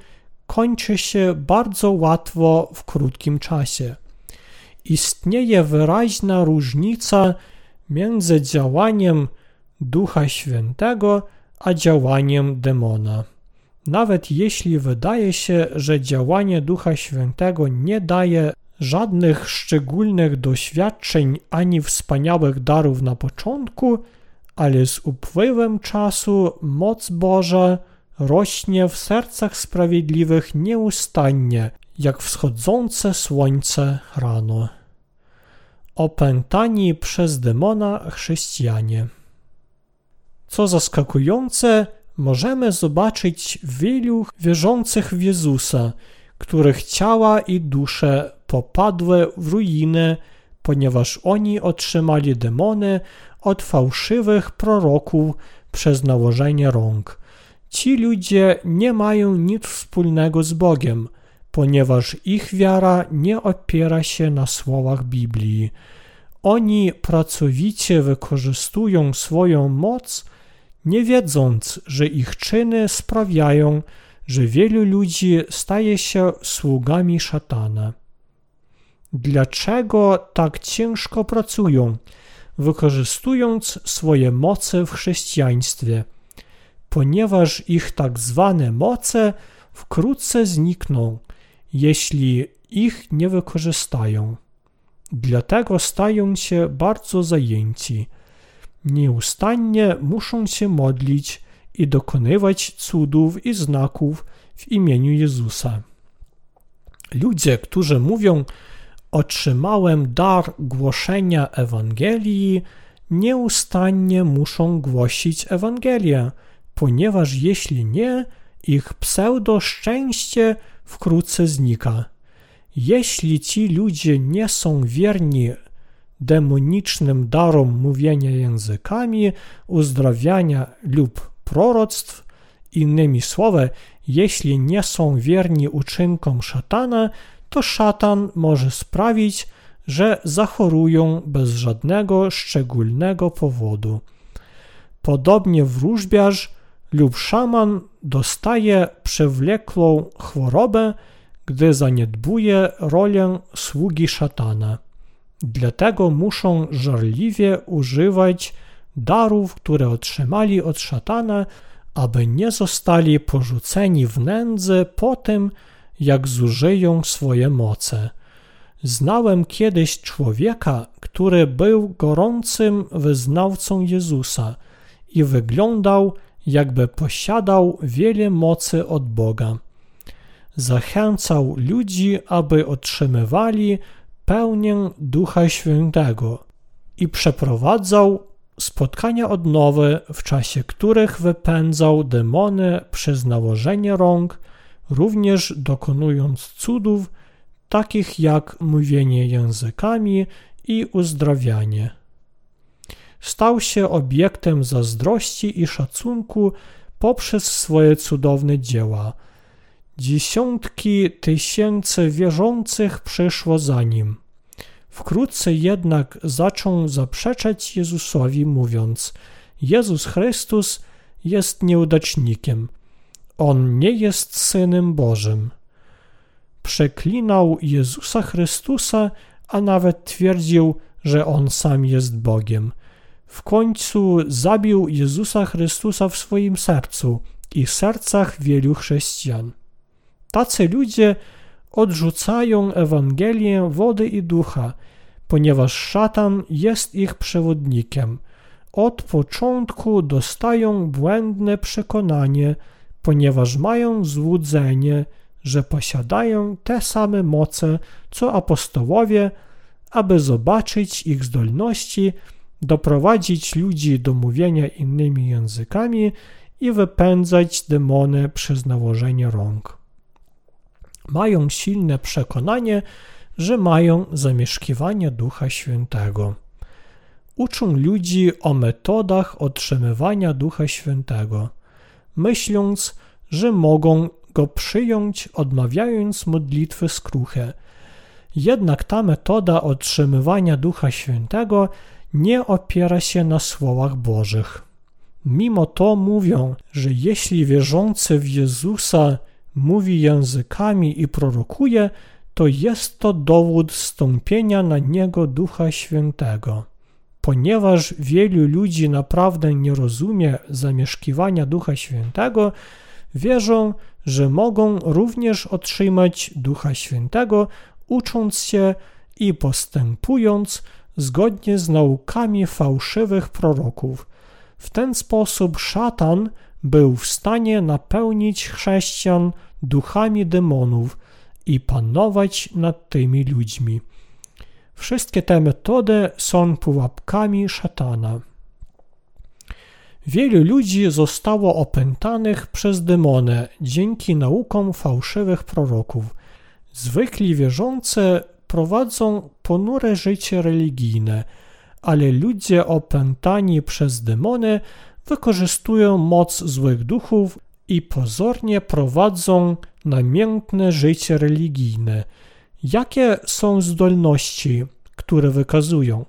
kończy się bardzo łatwo w krótkim czasie. Istnieje wyraźna różnica między działaniem Ducha Świętego a działaniem demona. Nawet jeśli wydaje się, że działanie Ducha Świętego nie daje żadnych szczególnych doświadczeń ani wspaniałych darów na początku, ale z upływem czasu moc Boża rośnie w sercach sprawiedliwych nieustannie, jak wschodzące słońce rano. Opętani przez demona chrześcijanie. Co zaskakujące, możemy zobaczyć wielu wierzących w Jezusa, których ciała i dusze popadły w ruiny, ponieważ oni otrzymali demony od fałszywych proroków przez nałożenie rąk. Ci ludzie nie mają nic wspólnego z Bogiem, ponieważ ich wiara nie opiera się na słowach Biblii. Oni pracowicie wykorzystują swoją moc, nie wiedząc, że ich czyny sprawiają, że wielu ludzi staje się sługami szatana. Dlaczego tak ciężko pracują, wykorzystując swoje moce w chrześcijaństwie? Ponieważ ich tak zwane moce wkrótce znikną, jeśli ich nie wykorzystają. Dlatego stają się bardzo zajęci. Nieustannie muszą się modlić i dokonywać cudów i znaków w imieniu Jezusa. Ludzie, którzy mówią, otrzymałem dar głoszenia Ewangelii, nieustannie muszą głosić Ewangelię, ponieważ jeśli nie, ich pseudo szczęście wkrótce znika. Jeśli ci ludzie nie są wierni demonicznym darom mówienia językami, uzdrawiania lub proroctw, innymi słowy, jeśli nie są wierni uczynkom szatana, to szatan może sprawić, że zachorują bez żadnego szczególnego powodu. Podobnie wróżbiarz lub szaman dostaje przewlekłą chorobę, gdy zaniedbuje rolę sługi szatana. Dlatego muszą żarliwie używać darów, które otrzymali od szatana, aby nie zostali porzuceni w nędzy po tym, jak zużyją swoje moce. Znałem kiedyś człowieka, który był gorącym wyznawcą Jezusa i wyglądał, jakby posiadał wiele mocy od Boga. Zachęcał ludzi, aby otrzymywali pełnię Ducha Świętego i przeprowadzał spotkania odnowy, w czasie których wypędzał demony przez nałożenie rąk, również dokonując cudów, takich jak mówienie językami i uzdrawianie. Stał się obiektem zazdrości i szacunku poprzez swoje cudowne dzieła. Dziesiątki tysięcy wierzących przyszło za nim. Wkrótce jednak zaczął zaprzeczać Jezusowi, mówiąc: Jezus Chrystus jest nieudacznikiem. On nie jest synem Bożym. Przeklinał Jezusa Chrystusa, a nawet twierdził, że on sam jest Bogiem. W końcu zabił Jezusa Chrystusa w swoim sercu i sercach wielu chrześcijan. Tacy ludzie odrzucają Ewangelię wody i ducha, ponieważ szatan jest ich przewodnikiem. Od początku dostają błędne przekonanie, ponieważ mają złudzenie, że posiadają te same moce co apostołowie, aby zobaczyć ich zdolności, doprowadzić ludzi do mówienia innymi językami i wypędzać demony przez nałożenie rąk mają silne przekonanie, że mają zamieszkiwanie Ducha Świętego. Uczą ludzi o metodach otrzymywania Ducha Świętego, myśląc, że mogą go przyjąć, odmawiając modlitwy skruche. Jednak ta metoda otrzymywania Ducha Świętego nie opiera się na słowach Bożych. Mimo to mówią, że jeśli wierzący w Jezusa mówi językami i prorokuje, to jest to dowód stąpienia na niego Ducha Świętego. Ponieważ wielu ludzi naprawdę nie rozumie zamieszkiwania Ducha Świętego, wierzą, że mogą również otrzymać Ducha Świętego, ucząc się i postępując zgodnie z naukami fałszywych proroków. W ten sposób szatan był w stanie napełnić chrześcijan duchami demonów i panować nad tymi ludźmi. Wszystkie te metody są pułapkami szatana. Wielu ludzi zostało opętanych przez demony dzięki naukom fałszywych proroków. Zwykli wierzący prowadzą ponure życie religijne, ale ludzie opętani przez demony wykorzystują moc złych duchów i pozornie prowadzą namiętne życie religijne. Jakie są zdolności, które wykazują?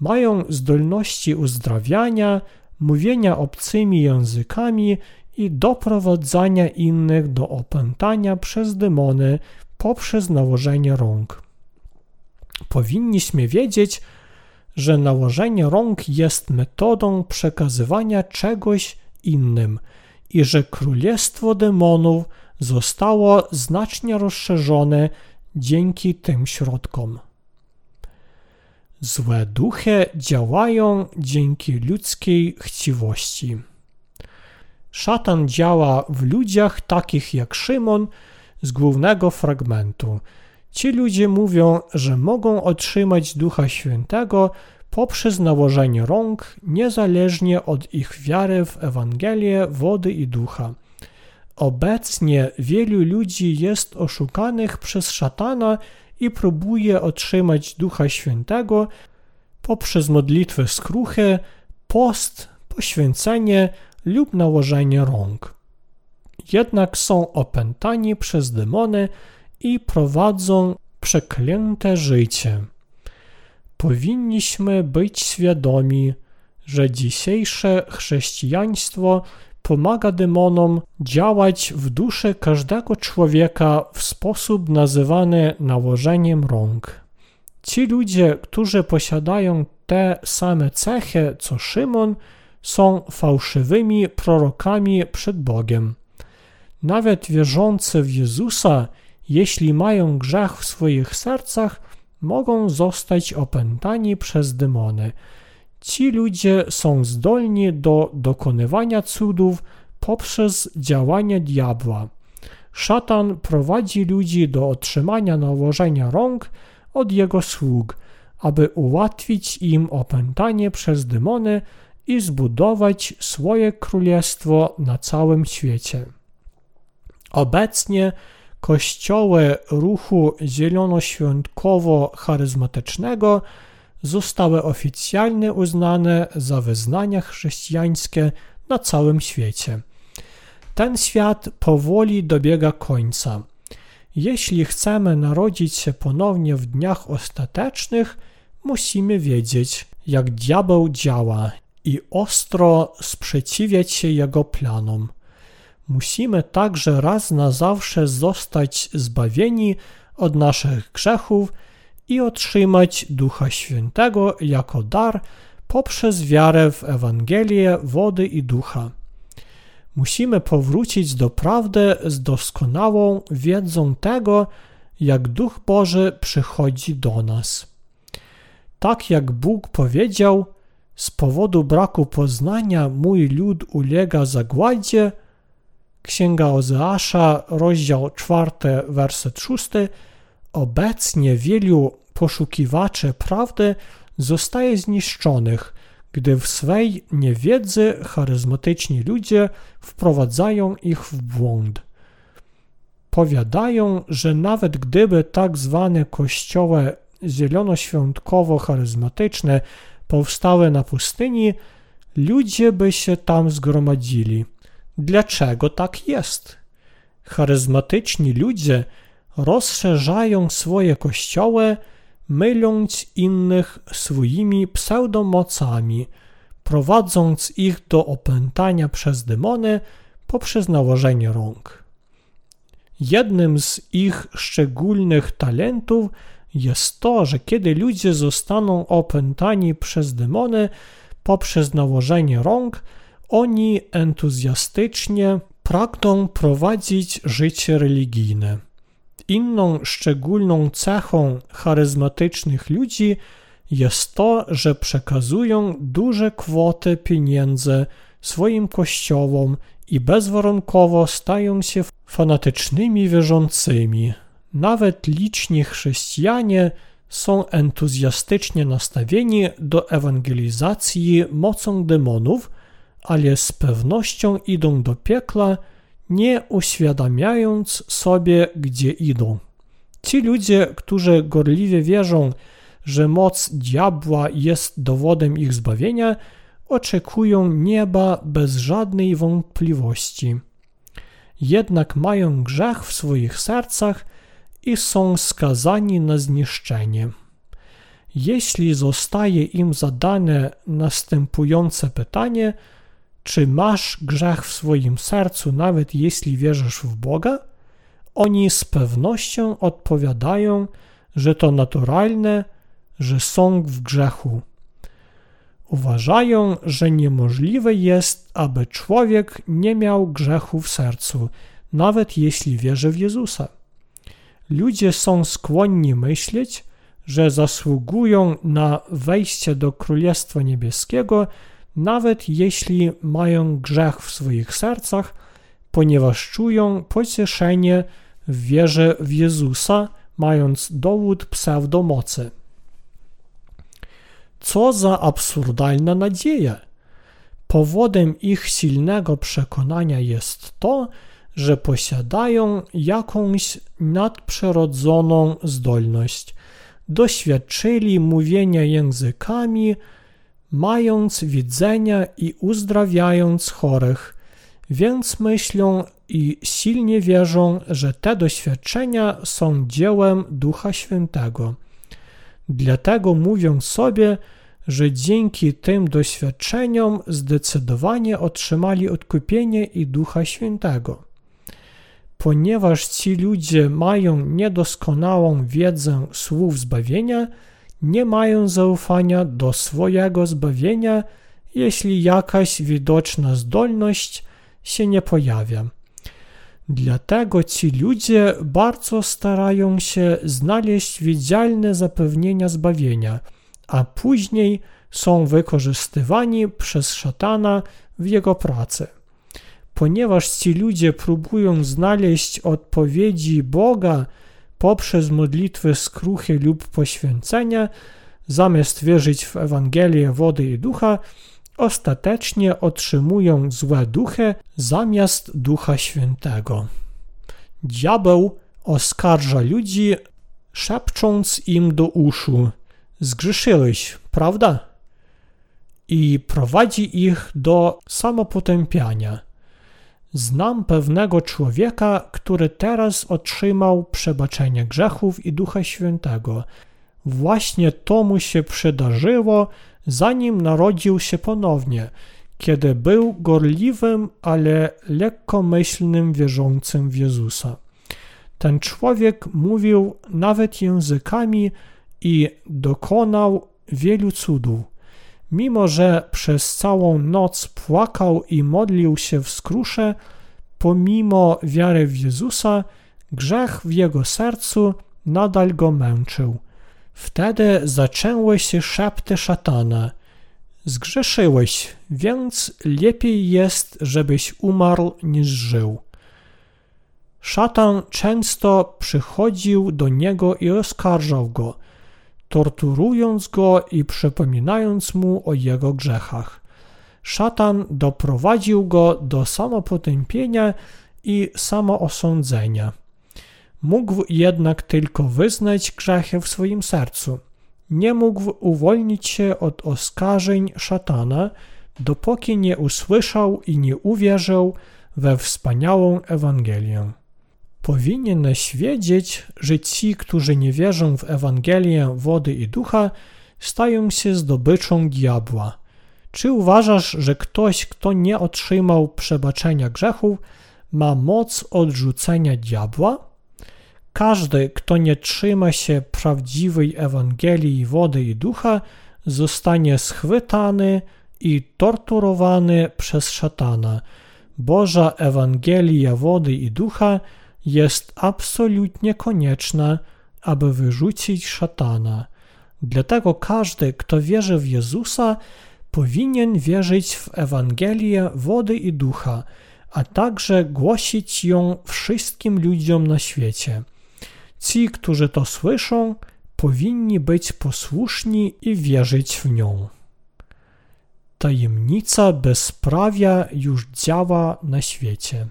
Mają zdolności uzdrawiania, mówienia obcymi językami i doprowadzania innych do opętania przez demony poprzez nałożenie rąk. Powinniśmy wiedzieć, że nałożenie rąk jest metodą przekazywania czegoś innym i że królestwo demonów zostało znacznie rozszerzone dzięki tym środkom. Złe duchy działają dzięki ludzkiej chciwości. Szatan działa w ludziach takich jak Szymon z głównego fragmentu. Ci ludzie mówią, że mogą otrzymać Ducha Świętego poprzez nałożenie rąk, niezależnie od ich wiary w Ewangelię wody i ducha. Obecnie wielu ludzi jest oszukanych przez szatana i próbuje otrzymać Ducha Świętego poprzez modlitwę skruchy, post, poświęcenie lub nałożenie rąk. Jednak są opętani przez demony i prowadzą przeklęte życie. Powinniśmy być świadomi, że dzisiejsze chrześcijaństwo pomaga demonom działać w duszy każdego człowieka w sposób nazywany nałożeniem rąk. Ci ludzie, którzy posiadają te same cechy co Szymon, są fałszywymi prorokami przed Bogiem. Nawet wierzący w Jezusa, jeśli mają grzech w swoich sercach, mogą zostać opętani przez demony. Ci ludzie są zdolni do dokonywania cudów poprzez działanie diabła. Szatan prowadzi ludzi do otrzymania nałożenia rąk od jego sług, aby ułatwić im opętanie przez demony i zbudować swoje królestwo na całym świecie. Obecnie kościoły ruchu zielonoświątkowo-charyzmatycznego zostały oficjalnie uznane za wyznania chrześcijańskie na całym świecie. Ten świat powoli dobiega końca. Jeśli chcemy narodzić się ponownie w dniach ostatecznych, musimy wiedzieć, jak diabeł działa i ostro sprzeciwiać się jego planom. Musimy także raz na zawsze zostać zbawieni od naszych grzechów i otrzymać Ducha Świętego jako dar poprzez wiarę w Ewangelię wody i ducha. Musimy powrócić do prawdy z doskonałą wiedzą tego, jak Duch Boży przychodzi do nas. Tak jak Bóg powiedział, z powodu braku poznania mój lud ulega zagładzie. Księga Ozeasza, rozdział 4, werset 6. Obecnie wielu poszukiwaczy prawdy zostaje zniszczonych, gdy w swej niewiedzy charyzmatyczni ludzie wprowadzają ich w błąd. Powiadają, że nawet gdyby tak zwane kościoły zielonoświątkowo-charyzmatyczne powstały na pustyni, ludzie by się tam zgromadzili. Dlaczego tak jest? Charyzmatyczni ludzie rozszerzają swoje kościoły, myląc innych swoimi pseudomocami, prowadząc ich do opętania przez demony poprzez nałożenie rąk. Jednym z ich szczególnych talentów jest to, że kiedy ludzie zostaną opętani przez demony poprzez nałożenie rąk, oni entuzjastycznie pragną prowadzić życie religijne. Inną szczególną cechą charyzmatycznych ludzi jest to, że przekazują duże kwoty pieniędzy swoim kościołom i bezwarunkowo stają się fanatycznymi wierzącymi. Nawet liczni chrześcijanie są entuzjastycznie nastawieni do ewangelizacji mocą demonów, ale z pewnością idą do piekla, nie uświadamiając sobie, gdzie idą. Ci ludzie, którzy gorliwie wierzą, że moc diabła jest dowodem ich zbawienia, oczekują nieba bez żadnej wątpliwości. Jednak mają grzech w swoich sercach i są skazani na zniszczenie. Jeśli zostaje im zadane następujące pytanie, czy masz grzech w swoim sercu, nawet jeśli wierzysz w Boga? Oni z pewnością odpowiadają, że to naturalne, że są w grzechu. Uważają, że niemożliwe jest, aby człowiek nie miał grzechu w sercu, nawet jeśli wierzy w Jezusa. Ludzie są skłonni myśleć, że zasługują na wejście do Królestwa Niebieskiego nawet jeśli mają grzech w swoich sercach, ponieważ czują pocieszenie w wierze w Jezusa, mając dowód pseudomocy. Co za absurdalna nadzieja! Powodem ich silnego przekonania jest to, że posiadają jakąś nadprzyrodzoną zdolność. Doświadczyli mówienia językami, mając widzenia i uzdrawiając chorych, więc myślą i silnie wierzą, że te doświadczenia są dziełem Ducha Świętego. Dlatego mówią sobie, że dzięki tym doświadczeniom zdecydowanie otrzymali odkupienie i Ducha Świętego. Ponieważ ci ludzie mają niedoskonałą wiedzę słów zbawienia, nie mają zaufania do swojego zbawienia, jeśli jakaś widoczna zdolność się nie pojawia. Dlatego ci ludzie bardzo starają się znaleźć widzialne zapewnienia zbawienia, a później są wykorzystywani przez szatana w jego pracy. Ponieważ ci ludzie próbują znaleźć odpowiedzi Boga poprzez modlitwy skruchy lub poświęcenia, zamiast wierzyć w Ewangelię wody i ducha, ostatecznie otrzymują złe duchy zamiast Ducha Świętego. Diabeł oskarża ludzi, szepcząc im do uszu: Zgrzeszyłeś, prawda? I prowadzi ich do samopotępiania. Znam pewnego człowieka, który teraz otrzymał przebaczenie grzechów i Ducha Świętego. Właśnie to mu się przydarzyło, zanim narodził się ponownie, kiedy był gorliwym, ale lekkomyślnym wierzącym w Jezusa. Ten człowiek mówił nawet językami i dokonał wielu cudów. Mimo, że przez całą noc płakał i modlił się w skrusze, pomimo wiary w Jezusa, grzech w jego sercu nadal go męczył. Wtedy zaczęły się szepty szatana. Zgrzeszyłeś, więc lepiej jest, żebyś umarł niż żył. Szatan często przychodził do niego i oskarżał go, torturując go i przypominając mu o jego grzechach. Szatan doprowadził go do samopotępienia i samoosądzenia. Mógł jednak tylko wyznać grzechy w swoim sercu. Nie mógł uwolnić się od oskarżeń szatana, dopóki nie usłyszał i nie uwierzył we wspaniałą Ewangelię. Powinieneś wiedzieć, że ci, którzy nie wierzą w Ewangelię wody i ducha, stają się zdobyczą diabła. Czy uważasz, że ktoś, kto nie otrzymał przebaczenia grzechów, ma moc odrzucenia diabła? Każdy, kto nie trzyma się prawdziwej Ewangelii wody i ducha, zostanie schwytany i torturowany przez szatana. Boża Ewangelia wody i ducha jest absolutnie konieczna, aby wyrzucić szatana. Dlatego każdy, kto wierzy w Jezusa, powinien wierzyć w Ewangelię wody i ducha, a także głosić ją wszystkim ludziom na świecie. Ci, którzy to słyszą, powinni być posłuszni i wierzyć w nią. Tajemnica bezprawia już działa na świecie.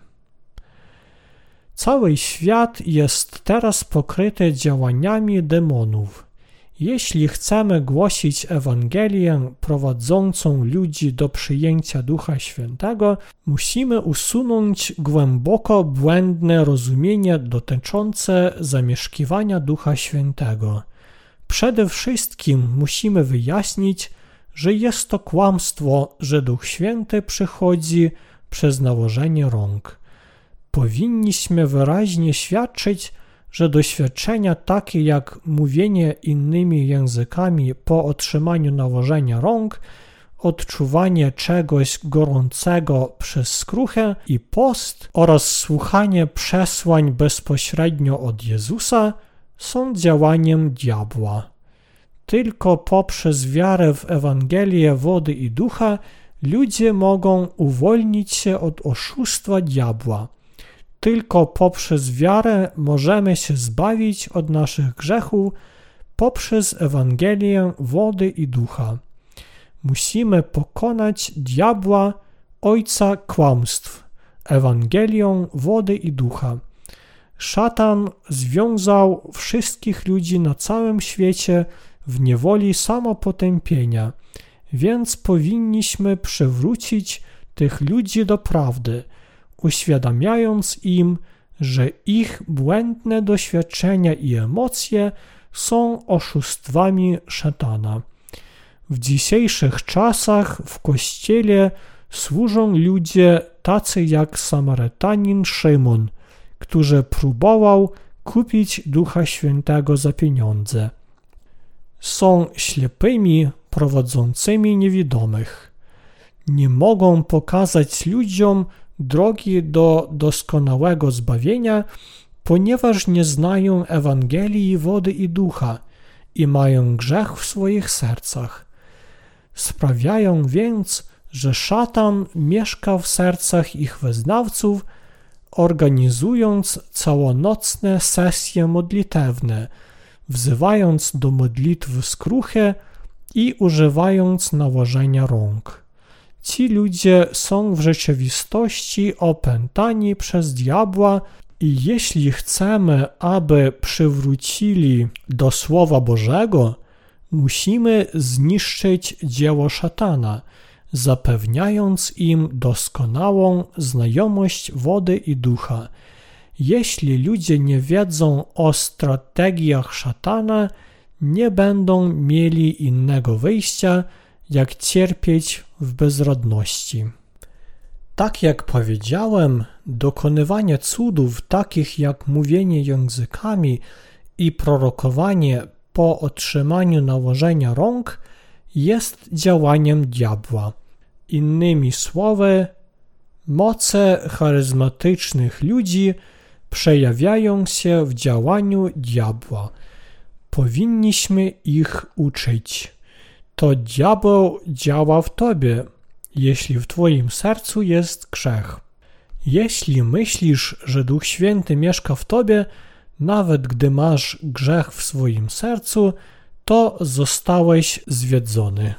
Cały świat jest teraz pokryty działaniami demonów. Jeśli chcemy głosić Ewangelię prowadzącą ludzi do przyjęcia Ducha Świętego, musimy usunąć głęboko błędne rozumienie dotyczące zamieszkiwania Ducha Świętego. Przede wszystkim musimy wyjaśnić, że jest to kłamstwo, że Duch Święty przychodzi przez nałożenie rąk. Powinniśmy wyraźnie świadczyć, że doświadczenia takie jak mówienie innymi językami po otrzymaniu nałożenia rąk, odczuwanie czegoś gorącego przez skruchę i post oraz słuchanie przesłań bezpośrednio od Jezusa są działaniem diabła. Tylko poprzez wiarę w Ewangelię wody i ducha ludzie mogą uwolnić się od oszustwa diabła. Tylko poprzez wiarę możemy się zbawić od naszych grzechów poprzez Ewangelię wody i ducha. Musimy pokonać diabła, ojca kłamstw, Ewangelią wody i ducha. Szatan związał wszystkich ludzi na całym świecie w niewoli samopotępienia, więc powinniśmy przywrócić tych ludzi do prawdy, uświadamiając im, że ich błędne doświadczenia i emocje są oszustwami szatana. W dzisiejszych czasach w kościele służą ludzie tacy jak Samarytanin Szymon, który próbował kupić Ducha Świętego za pieniądze. Są ślepymi prowadzącymi niewidomych. Nie mogą pokazać ludziom drogi do doskonałego zbawienia, ponieważ nie znają Ewangelii wody i ducha i mają grzech w swoich sercach. Sprawiają więc, że szatan mieszka w sercach ich wyznawców, organizując całonocne sesje modlitewne, wzywając do modlitw skruchy i używając nałożenia rąk. Ci ludzie są w rzeczywistości opętani przez diabła i jeśli chcemy, aby przywrócili do Słowa Bożego, musimy zniszczyć dzieło szatana, zapewniając im doskonałą znajomość wody i ducha. Jeśli ludzie nie wiedzą o strategiach szatana, nie będą mieli innego wyjścia, jak cierpieć w bezrodności. Tak jak powiedziałem, dokonywanie cudów takich jak mówienie językami i prorokowanie po otrzymaniu nałożenia rąk jest działaniem diabła. Innymi słowy, moce charyzmatycznych ludzi przejawiają się w działaniu diabła. Powinniśmy ich uczyć. To diabeł działa w tobie, jeśli w twoim sercu jest grzech. Jeśli myślisz, że Duch Święty mieszka w tobie, nawet gdy masz grzech w swoim sercu, to zostałeś zwiedzony.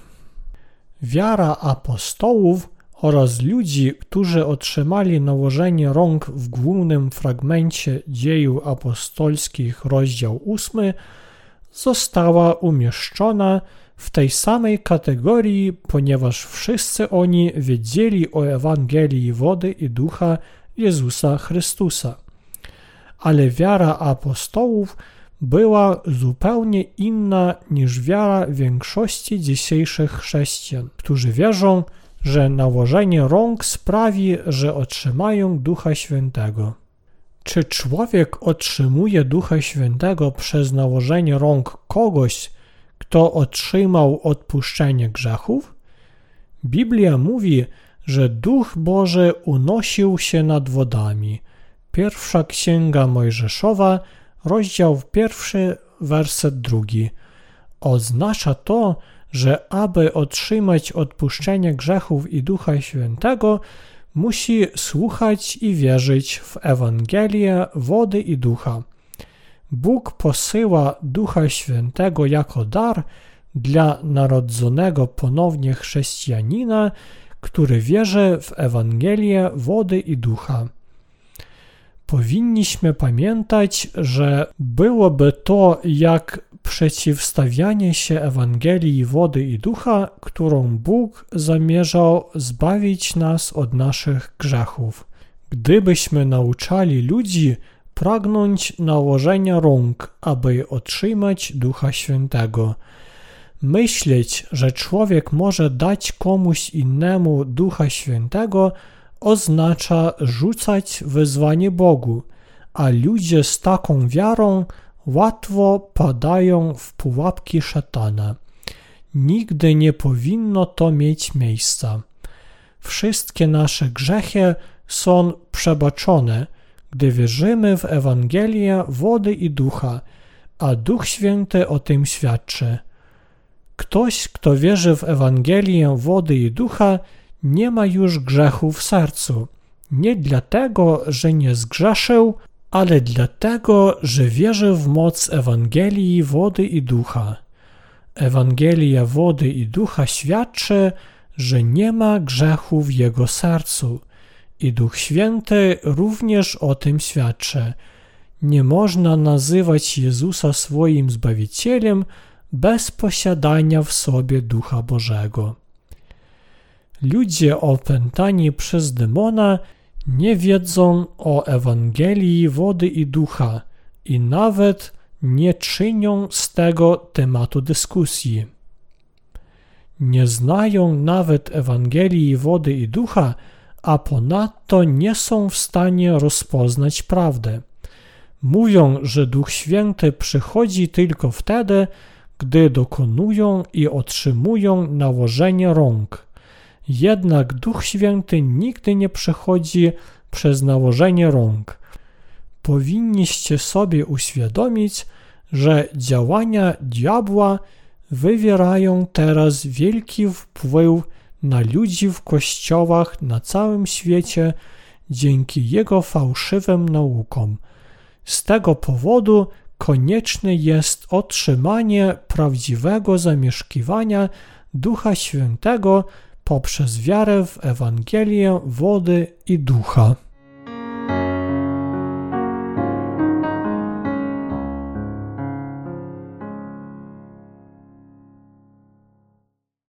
Wiara apostołów oraz ludzi, którzy otrzymali nałożenie rąk w głównym fragmencie dziejów apostolskich, rozdział 8, została umieszczona w tej samej kategorii, ponieważ wszyscy oni wiedzieli o Ewangelii wody i ducha Jezusa Chrystusa. Ale wiara apostołów była zupełnie inna niż wiara większości dzisiejszych chrześcijan, którzy wierzą, że nałożenie rąk sprawi, że otrzymają Ducha Świętego. Czy człowiek otrzymuje Ducha Świętego przez nałożenie rąk kogoś, kto otrzymał odpuszczenie grzechów? Biblia mówi, że Duch Boży unosił się nad wodami. Pierwsza Księga Mojżeszowa, rozdział pierwszy, werset drugi. Oznacza to, że aby otrzymać odpuszczenie grzechów i Ducha Świętego, musi słuchać i wierzyć w Ewangelię wody i ducha. Bóg posyła Ducha Świętego jako dar dla narodzonego ponownie chrześcijanina, który wierzy w Ewangelię wody i ducha. Powinniśmy pamiętać, że byłoby to jak przeciwstawianie się Ewangelii wody i ducha, którą Bóg zamierzał zbawić nas od naszych grzechów. Gdybyśmy nauczali ludzi pragnąć nałożenia rąk, aby otrzymać Ducha Świętego, myśleć, że człowiek może dać komuś innemu Ducha Świętego, oznacza rzucać wyzwanie Bogu, a ludzie z taką wiarą łatwo padają w pułapki szatana. Nigdy nie powinno to mieć miejsca. Wszystkie nasze grzechy są przebaczone, gdy wierzymy w Ewangelię wody i ducha, a Duch Święty o tym świadczy. Ktoś, kto wierzy w Ewangelię wody i ducha, nie ma już grzechu w sercu. Nie dlatego, że nie zgrzeszył, ale dlatego, że wierzy w moc Ewangelii wody i ducha. Ewangelia wody i ducha świadczy, że nie ma grzechu w jego sercu. I Duch Święty również o tym świadczy. Nie można nazywać Jezusa swoim Zbawicielem bez posiadania w sobie Ducha Bożego. Ludzie opętani przez demona nie wiedzą o Ewangelii wody i ducha i nawet nie czynią z tego tematu dyskusji. Nie znają nawet Ewangelii wody i ducha, a ponadto nie są w stanie rozpoznać prawdę. Mówią, że Duch Święty przychodzi tylko wtedy, gdy dokonują i otrzymują nałożenie rąk. Jednak Duch Święty nigdy nie przychodzi przez nałożenie rąk. Powinniście sobie uświadomić, że działania diabła wywierają teraz wielki wpływ na ludzi w kościołach na całym świecie dzięki jego fałszywym naukom. Z tego powodu konieczne jest otrzymanie prawdziwego zamieszkiwania Ducha Świętego poprzez wiarę w Ewangelię wody i ducha.